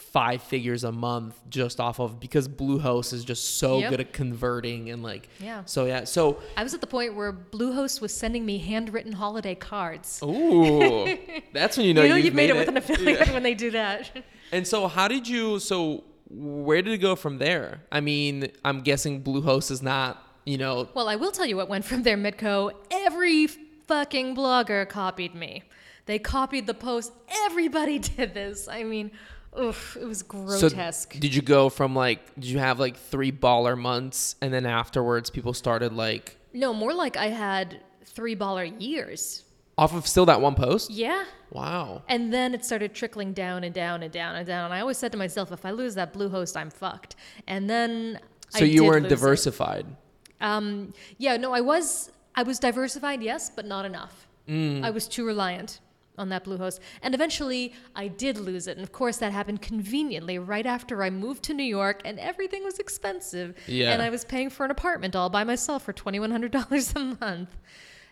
five figures a month just off of because Bluehost is just so Yep. good at converting and like Yeah. so yeah so I was at the point where Bluehost was sending me handwritten holiday cards. ooh [LAUGHS] that's when you know, you know you've you've made, it with an Yeah. affiliate [LAUGHS] when they do that. And so, how did you? So, where did it go from there? I mean, I'm guessing Bluehost is not, you know, Well, I will tell you what went from there, Mitko. Every fucking blogger copied me. They copied the post. Everybody [LAUGHS] did this. I mean, oof, it was grotesque. So, did you go from like, did you have like three baller months, and then afterwards, people started like no, more like I had three baller years. off of still that one post? Yeah. Wow. And then it started trickling down and down and down and down. And I always said to myself, if I lose that Bluehost, I'm fucked. And then So I you weren't lose it. diversified. Um, yeah, no, I was I was diversified, yes, but not enough. Mm. I was too reliant on that Bluehost, and eventually I did lose it. And of course, that happened conveniently right after I moved to New York, and everything was expensive. Yeah. and I was paying for an apartment all by myself for twenty one hundred dollars [LAUGHS] a month.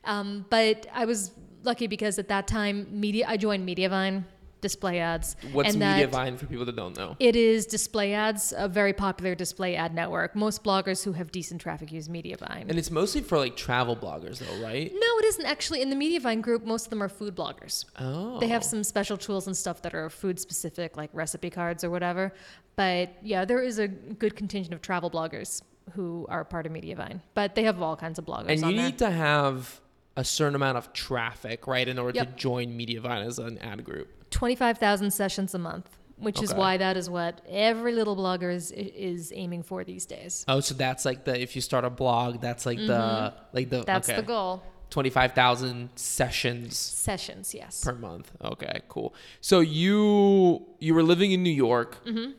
Um, but I was lucky because at that time, media I joined Mediavine display ads. What's and Mediavine for people that don't know? it is display ads, a very popular display ad network. Most bloggers who have decent traffic use Mediavine. And it's mostly for like travel bloggers, though, right? No, it isn't actually. In the Mediavine group, most of them are food bloggers. Oh, They have some special tools and stuff that are food specific, like recipe cards or whatever. But yeah, there is a good contingent of travel bloggers who are part of Mediavine. But they have all kinds of bloggers and you there. need to have a certain amount of traffic, right, in order to join Mediavine as an ad group. 25,000 sessions a month, which is why that is what every little blogger is, is aiming for these days. Oh, so that's like the if you start a blog, that's like the like the Mm-hmm. That's okay. the goal. twenty five thousand sessions Sessions, yes. per month. Okay, cool. So you you were living in New York. Mm-hmm.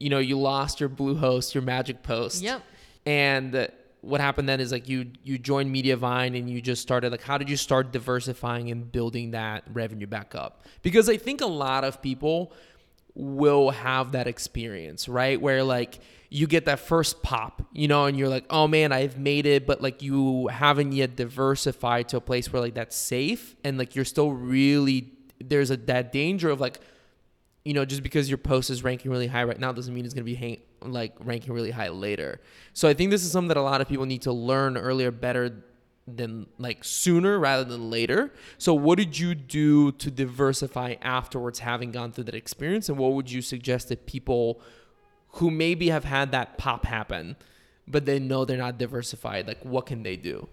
You know, you lost your Bluehost, your Magic Post. Yep. And what happened then is like you you joined Mediavine and you just started like how did you start diversifying and building that revenue back up? Because I think a lot of people will have that experience, right? Where like you get that first pop, you know, and you're like, "Oh man, I've made it," but like you haven't yet diversified to a place where like that's safe and like you're still really there's a that danger of like you know, just because your post is ranking really high right now doesn't mean it's going to be hang- like ranking really high later. So I think this is something that a lot of people need to learn earlier better than like sooner rather than later. So what did you do to diversify afterwards having gone through that experience and what would you suggest that people who maybe have had that pop happen but they know they're not diversified like what can they do?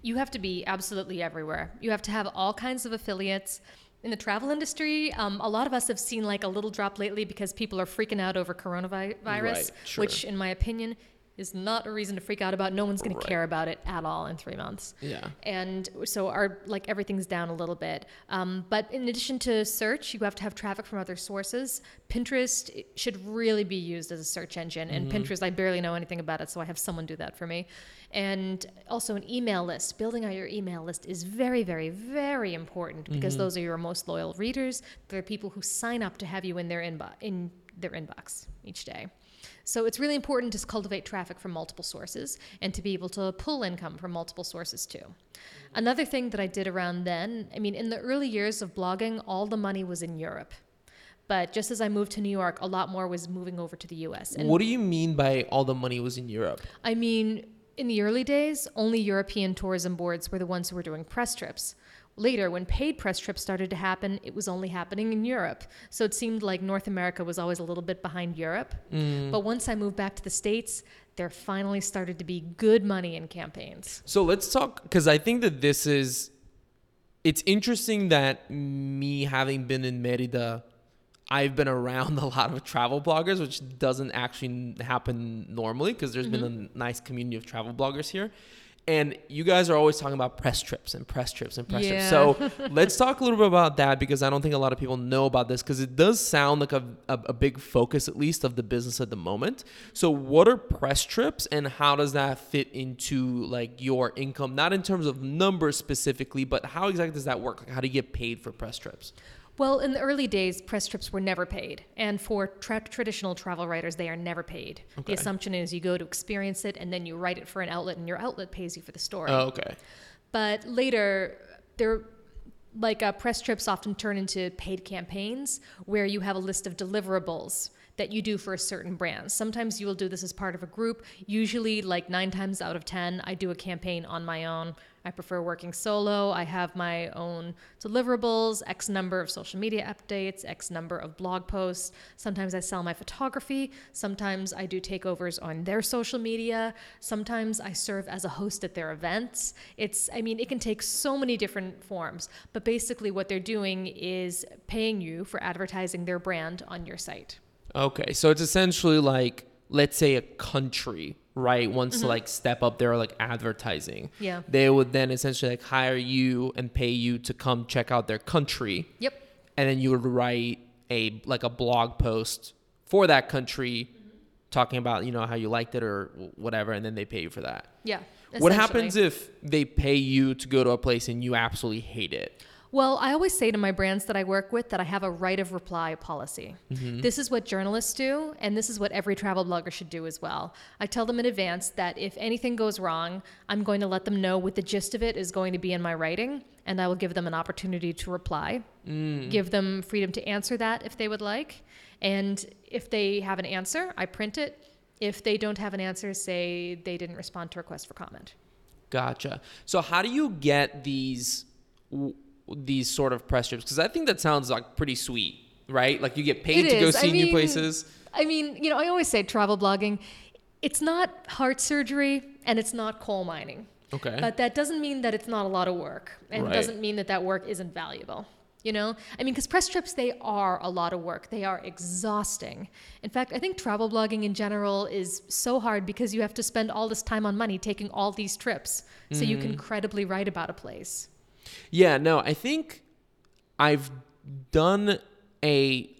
You have to be absolutely everywhere. You have to have all kinds of affiliates. In the travel industry, um, a lot of us have seen like a little drop lately because people are freaking out over coronavirus, Right, sure. which, in my opinion, is not a reason to freak out about. No one's going Right. to care about it at all in three months. Yeah. And so our like everything's down a little bit. Um, but in addition to search, you have to have traffic from other sources. Pinterest should really be used as a search engine. And Pinterest, I barely know anything about it, so I have someone do that for me. And also an email list. Building out your email list is very, very, very important because those are your most loyal readers. They're people who sign up to have you in their inbox in their inbox each day. So it's really important to cultivate traffic from multiple sources and to be able to pull income from multiple sources too. Another thing that I did around then, I mean, in the early years of blogging, all the money was in Europe. But just as I moved to New York, a lot more was moving over to the US. And what do you mean by all the money was in Europe? I mean, in the early days, only European tourism boards were the ones who were doing press trips. Later, when paid press trips started to happen, it was only happening in Europe. So it seemed like North America was always a little bit behind Europe. Mm. But once I moved back to the States, there finally started to be good money in campaigns. So let's talk because I think that this is it's interesting that me having been in Merida, I've been around [LAUGHS] a lot of travel bloggers, which doesn't actually happen normally because there's been mm-hmm. a nice community of travel bloggers here. And you guys are always talking about press trips and press trips and press Yeah. trips. So [LAUGHS] let's talk a little bit about that because I don't think a lot of people know about this because it does sound like a, a, a big focus, at least, of the business at the moment. So, what are press trips and how does that fit into like your income? Not in terms of numbers specifically, but how exactly does that work? Like, how do you get paid for press trips? Well, in the early days, press trips were never paid. And for tra- traditional travel writers, they are never paid. Okay. The assumption is you go to experience it and then you write it for an outlet, and your outlet pays you for the story. Oh, okay. But later, there, like uh, press trips often turn into paid campaigns where you have a list of deliverables that you do for a certain brand. Sometimes you will do this as part of a group. Usually, like nine times out of 10, I do a campaign on my own. I prefer working solo. I have my own deliverables, X number of social media updates, X number of blog posts. Sometimes I sell my photography. Sometimes I do takeovers on their social media. Sometimes I serve as a host at their events. It's, I mean, it can take so many different forms. But basically, what they're doing is paying you for advertising their brand on your site. Okay, so it's essentially like, let's say a country, right, wants to mm-hmm. like step up their like advertising. Yeah. They would then essentially like hire you and pay you to come check out their country, Yep. and then you would write a like a blog post for that country, mm-hmm. talking about you know how you liked it or whatever, and then they pay you for that. Yeah. What happens if they pay you to go to a place and you absolutely hate it? Well, I always say to my brands that I work with that I have a right of reply policy. Mm-hmm. This is what journalists do, and this is what every travel blogger should do as well. I tell them in advance that if anything goes wrong, I'm going to let them know what the gist of it is going to be in my writing, and I will give them an opportunity to reply. Mm. Give them freedom to answer that if they would like. And if they have an answer, I print it. If they don't have an answer, say they didn't respond to request for comment. Gotcha. So how do you get these w- these sort of press trips? Because I think that sounds like pretty sweet, right? Like you get paid It to go is. I see new mean, places. I mean, you know, I always say travel blogging, it's not heart surgery and it's not coal mining. Okay. But that doesn't mean that it's not a lot of work and Right. it doesn't mean that that work isn't valuable. You know, I mean, because press trips, they are a lot of work. They are exhausting. In fact, I think travel blogging in general is so hard because you have to spend all this time on money taking all these trips so you Mm. can credibly write about a place. Yeah, no, I think I've done a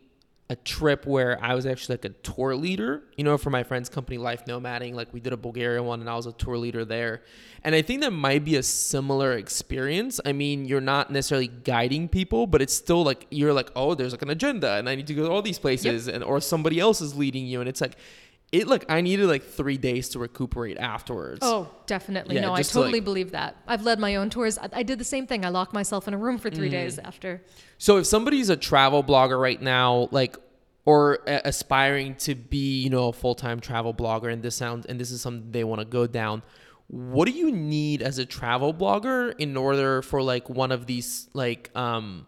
a trip where I was actually like a tour leader, you know, for my friend's company Life Nomading. Like we did a Bulgaria one and I was a tour leader there. And I think that might be a similar experience. I mean, you're not necessarily guiding people, but it's still like you're like, oh, there's like an agenda and I need to go to all these places and or somebody else is leading you and it's like it look I needed like three days to recuperate afterwards. Oh, definitely. Yeah, no, I just to, totally like- believe that. I've led my own tours. I, I did the same thing. I locked myself in a room for Mm. three days after. So if somebody's a travel blogger right now, like or a- aspiring to be, you know, a full-time travel blogger and this sounds and this is something they want to go down, what do you need as a travel blogger in order for like one of these like um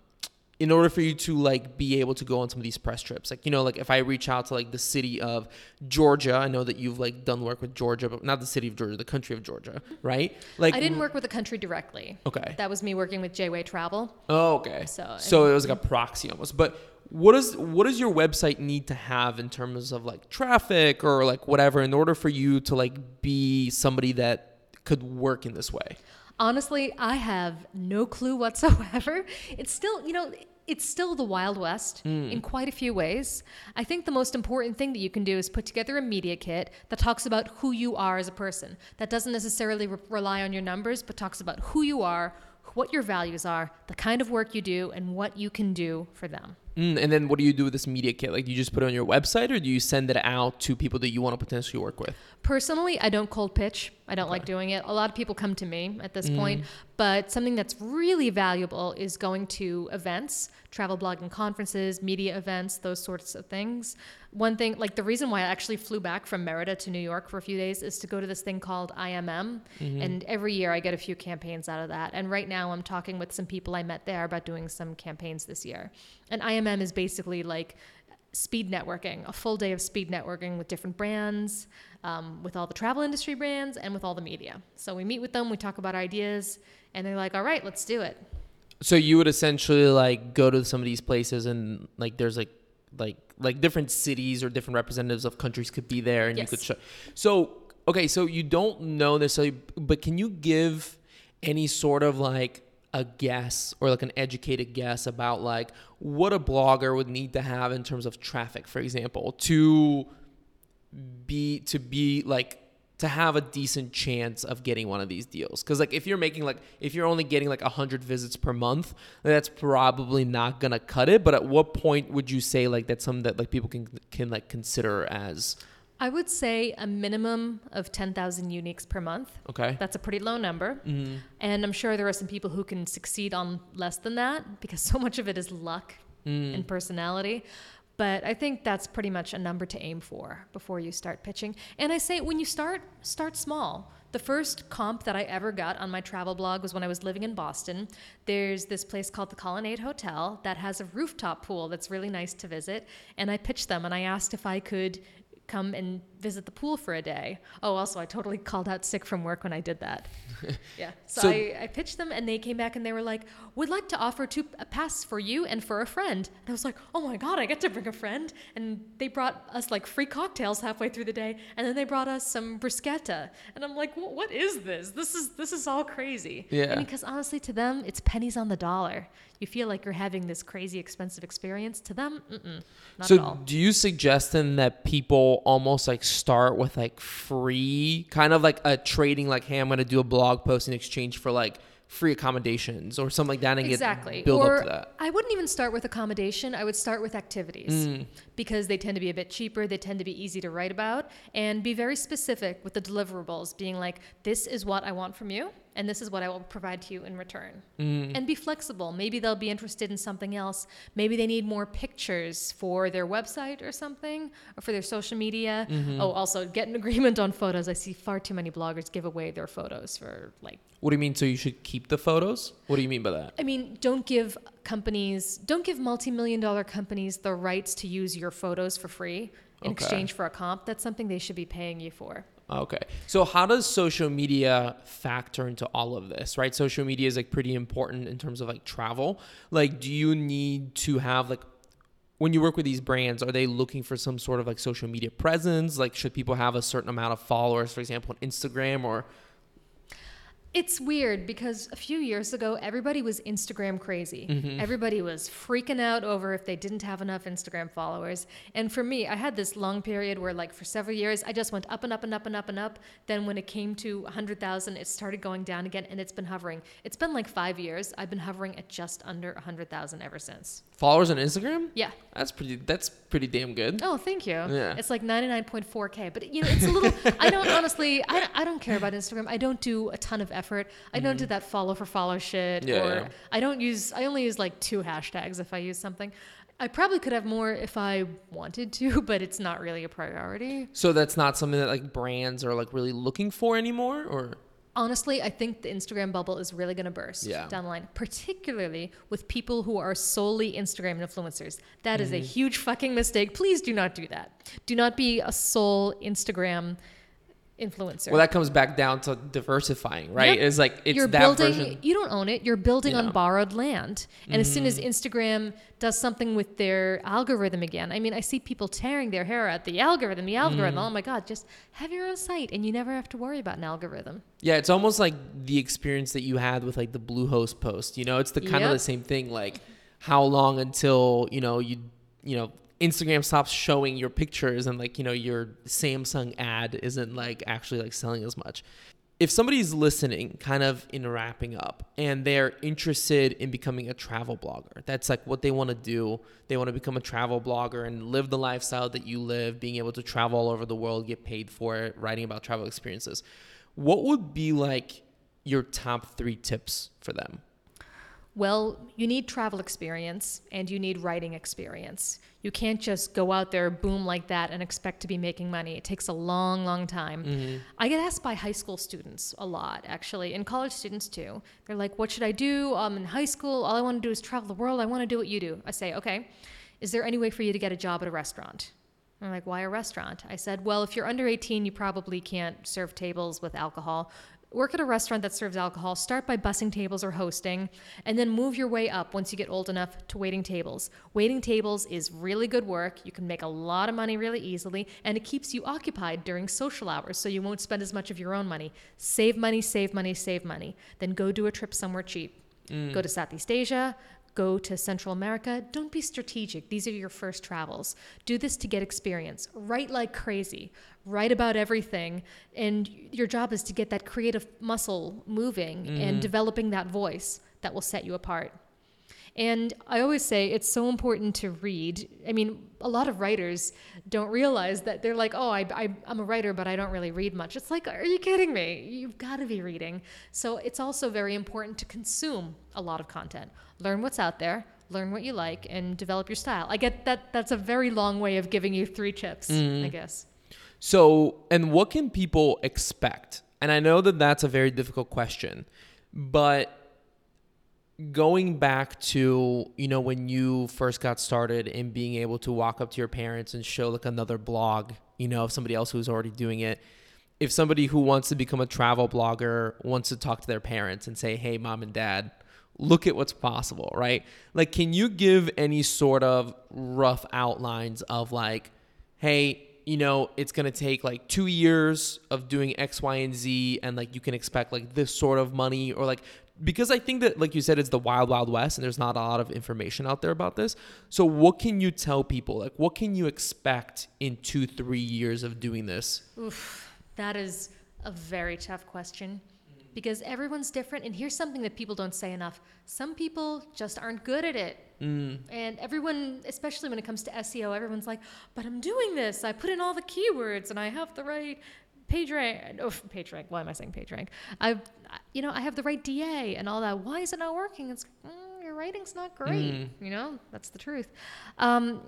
in order for you to like be able to go on some of these press trips like you know like if i reach out to like the city of georgia i know that you've like done work with georgia but not the city of georgia the country of georgia right like I didn't work with the country directly. okay That was me working with Jayway Travel. Oh, okay. So, So, it was like a proxy almost. But what does what does your website need to have in terms of like traffic or like whatever in order for you to like be somebody that could work in this way? Honestly, I have no clue whatsoever. It's still, you know, it's still the Wild West in quite a few ways. I think the most important thing that you can do is put together a media kit that talks about who you are as a person. That doesn't necessarily re- rely on your numbers, but talks about who you are, what your values are, the kind of work you do, and what you can do for them. Mm, and then what do you do with this media kit? Like, do you just put it on your website or do you send it out to people that you want to potentially work with? Personally, I don't cold pitch. I don't like doing it. A lot of people come to me at this point, but something that's really valuable is going to events, travel blogging conferences, media events, those sorts of things. One thing, like the reason why I actually flew back from Merida to New York for a few days is to go to this thing called IMM. And every year I get a few campaigns out of that. And right now I'm talking with some people I met there about doing some campaigns this year. And IMM is basically like speed networking, a full day of speed networking with different brands, um, with all the travel industry brands, and with all the media. So we meet with them, we talk about ideas, and they're like, all right, let's do it. So you would essentially like go to some of these places and like there's like like like different cities or different representatives of countries could be there and Yes. you could show. So okay, so you don't know necessarily, but can you give any sort of like a guess or like an educated guess about like what a blogger would need to have in terms of traffic, for example, to be to be like to have a decent chance of getting one of these deals because like if you're making like if you're only getting like 100 visits per month that's probably not gonna cut it but at what point would you say like that's something that like people can can like consider as I would say a minimum of 10,000 uniques per month. okay That's a pretty low number. mm-hmm. And I'm sure there are some people who can succeed on less than that because [LAUGHS] so much of it is luck Mm. and personality. But I think that's pretty much a number to aim for before you start pitching. And I say when you start, start small. The first comp that I ever got on my travel blog was when I was living in Boston. There's this place called the Colonnade Hotel that has a rooftop pool that's really nice to visit. And I pitched them and I asked if I could come and visit the pool for a day. Oh, also, I totally [LAUGHS] called out sick from work when I did that. [LAUGHS] yeah. So, So- I, I pitched them and they came back and they were like, would like to offer two a pass for you and for a friend. And I was like, oh my God, I get to bring a friend. And they brought us like free cocktails halfway through the day. And then they brought us some bruschetta. And I'm like, "Wh- what is this? This is, this is all crazy. Yeah. And because honestly, to them, it's pennies on the dollar. You feel like you're having this crazy expensive experience. To them, mm-mm, not so at all. do you suggest then that people almost like start with like free kind of like a trading like hey i'm gonna do a blog post in exchange for like free accommodations or something like that and exactly. get build or up to that I wouldn't even start with accommodation. I would start with activities Mm. because they tend to be a bit cheaper. They tend to be easy to write about and be very specific with the deliverables, being like, this is what I want from you and this is what I will provide to you in return. Mm. And be flexible. Maybe they'll be interested in something else. Maybe they need more pictures for their website or something or for their social media. Mm-hmm. Oh, also get an agreement on photos. I see far too many bloggers give away their photos for like what do you mean so you should keep the photos what do you mean by that I mean, don't give companies, don't give multi-million dollar companies the rights to use your photos for free in Okay. exchange for a comp. That's something they should be paying you for. Okay. So how does social media factor into all of this, right? Social media is like pretty important in terms of like travel. Like do you need to have like when you work with these brands, are they looking for some sort of like social media presence? Like should people have a certain amount of followers, for example, on Instagram or It's weird because a few years ago, everybody was Instagram crazy. Mm-hmm. Everybody was freaking out over if they didn't have enough Instagram followers. And for me, I had this long period where, like, for several years, I just went up and up and up and up and up. Then when it came to 100,000, it started going down again, and it's been hovering. It's been like five years. I've been hovering at just under 100,000 ever since. followers on Instagram? Yeah. That's pretty that's pretty damn good. Oh, thank you. Yeah. It's like 99.4K. But, you know, it's a little, I don't [LAUGHS] honestly, I, I don't care about Instagram. I don't do a ton of effort. I don't do that follow for follow shit. Mm-hmm. Yeah, or yeah. I don't use, I only use like two hashtags if I use something. I probably could have more if I wanted to, [LAUGHS] but it's not really a priority. So that's not something that like brands are like really looking for anymore or Honestly, I think the Instagram bubble is really going to burst Yeah. down the line, particularly with people who are solely Instagram influencers. That is a Mm-hmm. huge fucking mistake. Please do not do that. Do not be a sole Instagram influencer. well that comes back down to diversifying, right? Yep. It's like it's you're that building version. you don't own it you're building Yeah. On borrowed land and as soon as instagram does something with their algorithm again i mean i see people tearing their hair out the algorithm the algorithm Mm. oh my god just have your own site and you never have to worry about an algorithm Yeah, it's almost like the experience that you had with like the Bluehost post. You know, it's the kind of the same thing. Like, how long until you know you you know Instagram stops showing your pictures and like you know your Samsung ad isn't like actually like selling as much. If somebody's listening, kind of in wrapping up, and they're interested in becoming a travel blogger, that's like what they want to do. They want to become a travel blogger and live the lifestyle that you live, being able to travel all over the world, get paid for it, writing about travel experiences what would be like your top three tips for them? Well you need travel experience and you need writing experience you can't just go out there boom like that and expect to be making money it takes a long long time Mm-hmm. I get asked by high school students a lot, actually, and college students too. They're like, "What should I do? I'm in high school. All I want to do is travel the world. I want to do what you do." I say, "Okay, is there any way for you to get a job at a restaurant?" And they're like, "Why a restaurant?" I said, "Well, if you're under 18, you probably can't serve tables with alcohol. Work at a restaurant that serves alcohol, start by bussing tables or hosting, and then move your way up once you get old enough to waiting tables. Waiting tables is really good work. You can make a lot of money really easily, and it keeps you occupied during social hours so you won't spend as much of your own money. Save money, save money, save money. Then go do a trip somewhere cheap. Go mm. to Southeast Asia, go to Central America. Don't be strategic. These are your first travels. Do this to get experience. Write like crazy. Write about everything. And your job is to get that creative muscle moving and mm-hmm. developing that voice that will set you apart. And I always say it's so important to read. I mean, a lot of writers don't realize that they're like, oh, I, I, I'm a writer, but I don't really read much. It's like, are you kidding me? You've got to be reading. So it's also very important to consume a lot of content. Learn what's out there, learn what you like, and develop your style. I get that that's a very long way of giving you three chips, I mm-hmm. guess. So, and what can people expect? And I know that that's a very difficult question, but going back to, you know, when you first got started and being able to walk up to your parents and show like another blog, you know, of somebody else who's already doing it. If somebody who wants to become a travel blogger wants to talk to their parents and say, "Hey, mom and dad, look at what's possible," right? Like can you give any sort of rough outlines of like, "Hey, you know, it's going to take like two years of doing X, Y, and Z, and like you can expect like this sort of money, or like, because I think that, like you said, it's the wild, wild west, and there's not a lot of information out there about this. So, what can you tell people? Like, what can you expect in two, three years of doing this? Oof, that is a very tough question because everyone's different. And here's something that people don't say enough some people just aren't good at it. Mm. And everyone, especially when it comes to SEO, everyone's like, but I'm doing this. I put in all the keywords and I have the right PageRank. Oh, page rank. Why am I saying PageRank? I, you know, I have the right DA and all that. Why is it not working? It's mm, your writing's not great. You know, that's the truth. Um,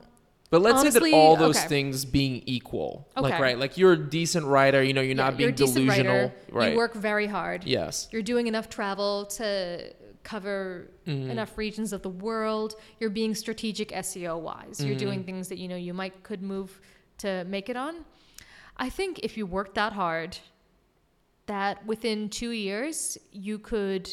But let's say that all those okay. things being equal, like right, like you're a decent writer, you know, you're yeah, not being you're delusional, writer. right? You work very hard. yes. You're doing enough travel to cover enough regions of the world. You're being strategic SEO wise. You're doing things that you know you might could move to make it on. I think if you work that hard, that within two years you could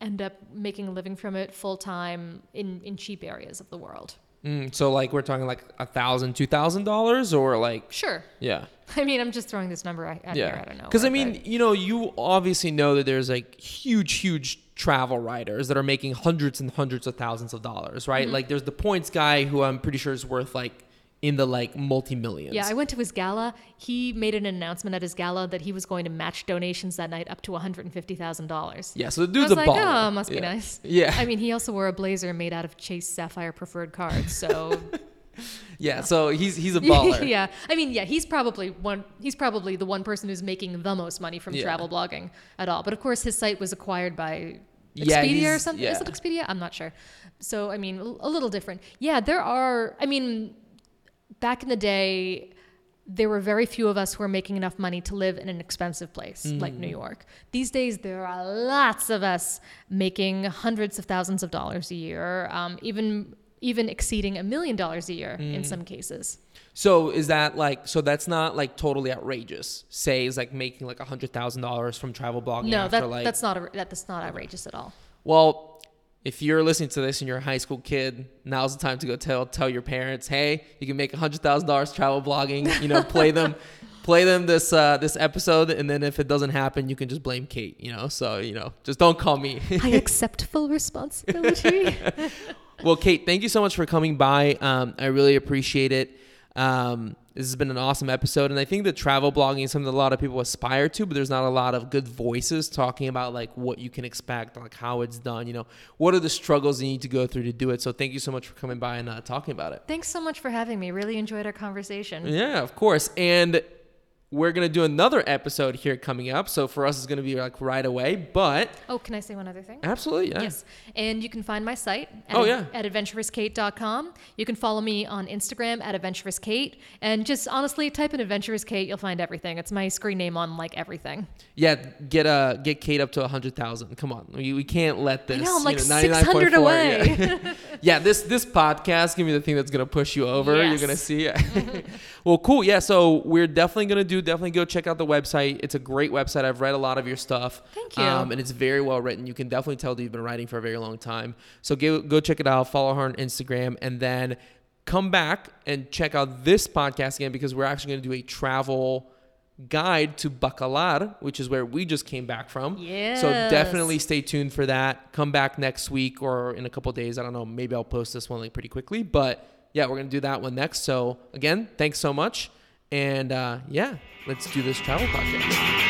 end up making a living from it full time in in cheap areas of the world. Mm, so like we're talking like a thousand, two thousand dollars, or like Sure. yeah. I mean, I'm just throwing this number out out here. I don't know. Because I mean, but- you know, you obviously know that there's like huge, huge travel writers that are making hundreds and hundreds of thousands of dollars, Mm-hmm. right? Like there's the points guy who I'm pretty sure is worth like in the like multi millions. Yeah, I went to his gala. He made an announcement at his gala that he was going to match donations that night up to $150,000. yeah. So the I dude's was a like, baller. oh, must be nice. [LAUGHS] Yeah, I mean, he also wore a blazer made out of Chase Sapphire preferred cards. So, [LAUGHS] yeah. So he's he's a [LAUGHS] baller. yeah. I mean, yeah, he's probably one. He's probably the one person who's making the most money from Yeah. travel blogging at all. But of course, his site was acquired by Yeah, Expedia or something. yeah. Is it Expedia? I'm not sure. So, I mean, a little different. Yeah, there are. I mean, back in the day, there were very few of us who were making enough money to live in an expensive place like New York. These days, there are lots of us making hundreds of thousands of dollars a year, um, even even exceeding a million dollars a year in some cases. So is that like so that's not like totally outrageous? Say is like making like a hundred thousand dollars from travel blogging No, after that, like that's not a, that's not outrageous at all. Well, if you're listening to this and you're a high school kid, now's the time to go tell tell your parents, hey, you can make hundred thousand dollars travel blogging. You know, play them, [LAUGHS] play them this uh, this episode, and then if it doesn't happen, you can just blame Kate. You know, so you know, just don't call me. [LAUGHS] I accept full responsibility. [LAUGHS] well, Kate, thank you so much for coming by. Um, I really appreciate it. Um, this has been an awesome episode, and I think that travel blogging is something a lot of people aspire to, but there's not a lot of good voices talking about like what you can expect, like how it's done. You know, what are the struggles you need to go through to do it. So, thank you so much for coming by and uh, talking about it. Thanks so much for having me. Really enjoyed our conversation. Yeah, of course. And we're gonna do another episode here coming up. So for us, it's gonna be like right away. But Oh, can I say one other thing? absolutely, yeah. Yes. And you can find my site at, Oh, yeah. at adventurouskate.com. You can follow me on Instagram at adventurouskate. And just honestly, type in adventurous Kate, you'll find everything. It's my screen name on like everything. Yeah, get uh get Kate up to a hundred thousand. Come on, we, we can't let this. I know, I'm you like know, 600 away. yeah. [LAUGHS] yeah, this this podcast give me the thing that's gonna push you over. Yes. You're gonna see. [LAUGHS] well, cool. Yeah, so we're definitely gonna do. Definitely go check out the website. It's a great website. I've read a lot of your stuff. Thank you. Um, and it's very well written. You can definitely tell that you've been writing for a very long time. So go go check it out. Follow her on Instagram, and then come back and check out this podcast again because we're actually gonna do a travel guide to Bacalar, which is where we just came back from. Yeah. So definitely stay tuned for that. Come back next week or in a couple days. I don't know. Maybe I'll post this one like pretty quickly. But yeah, we're gonna do that one next. So again, thanks so much. And uh, yeah, let's do this travel podcast.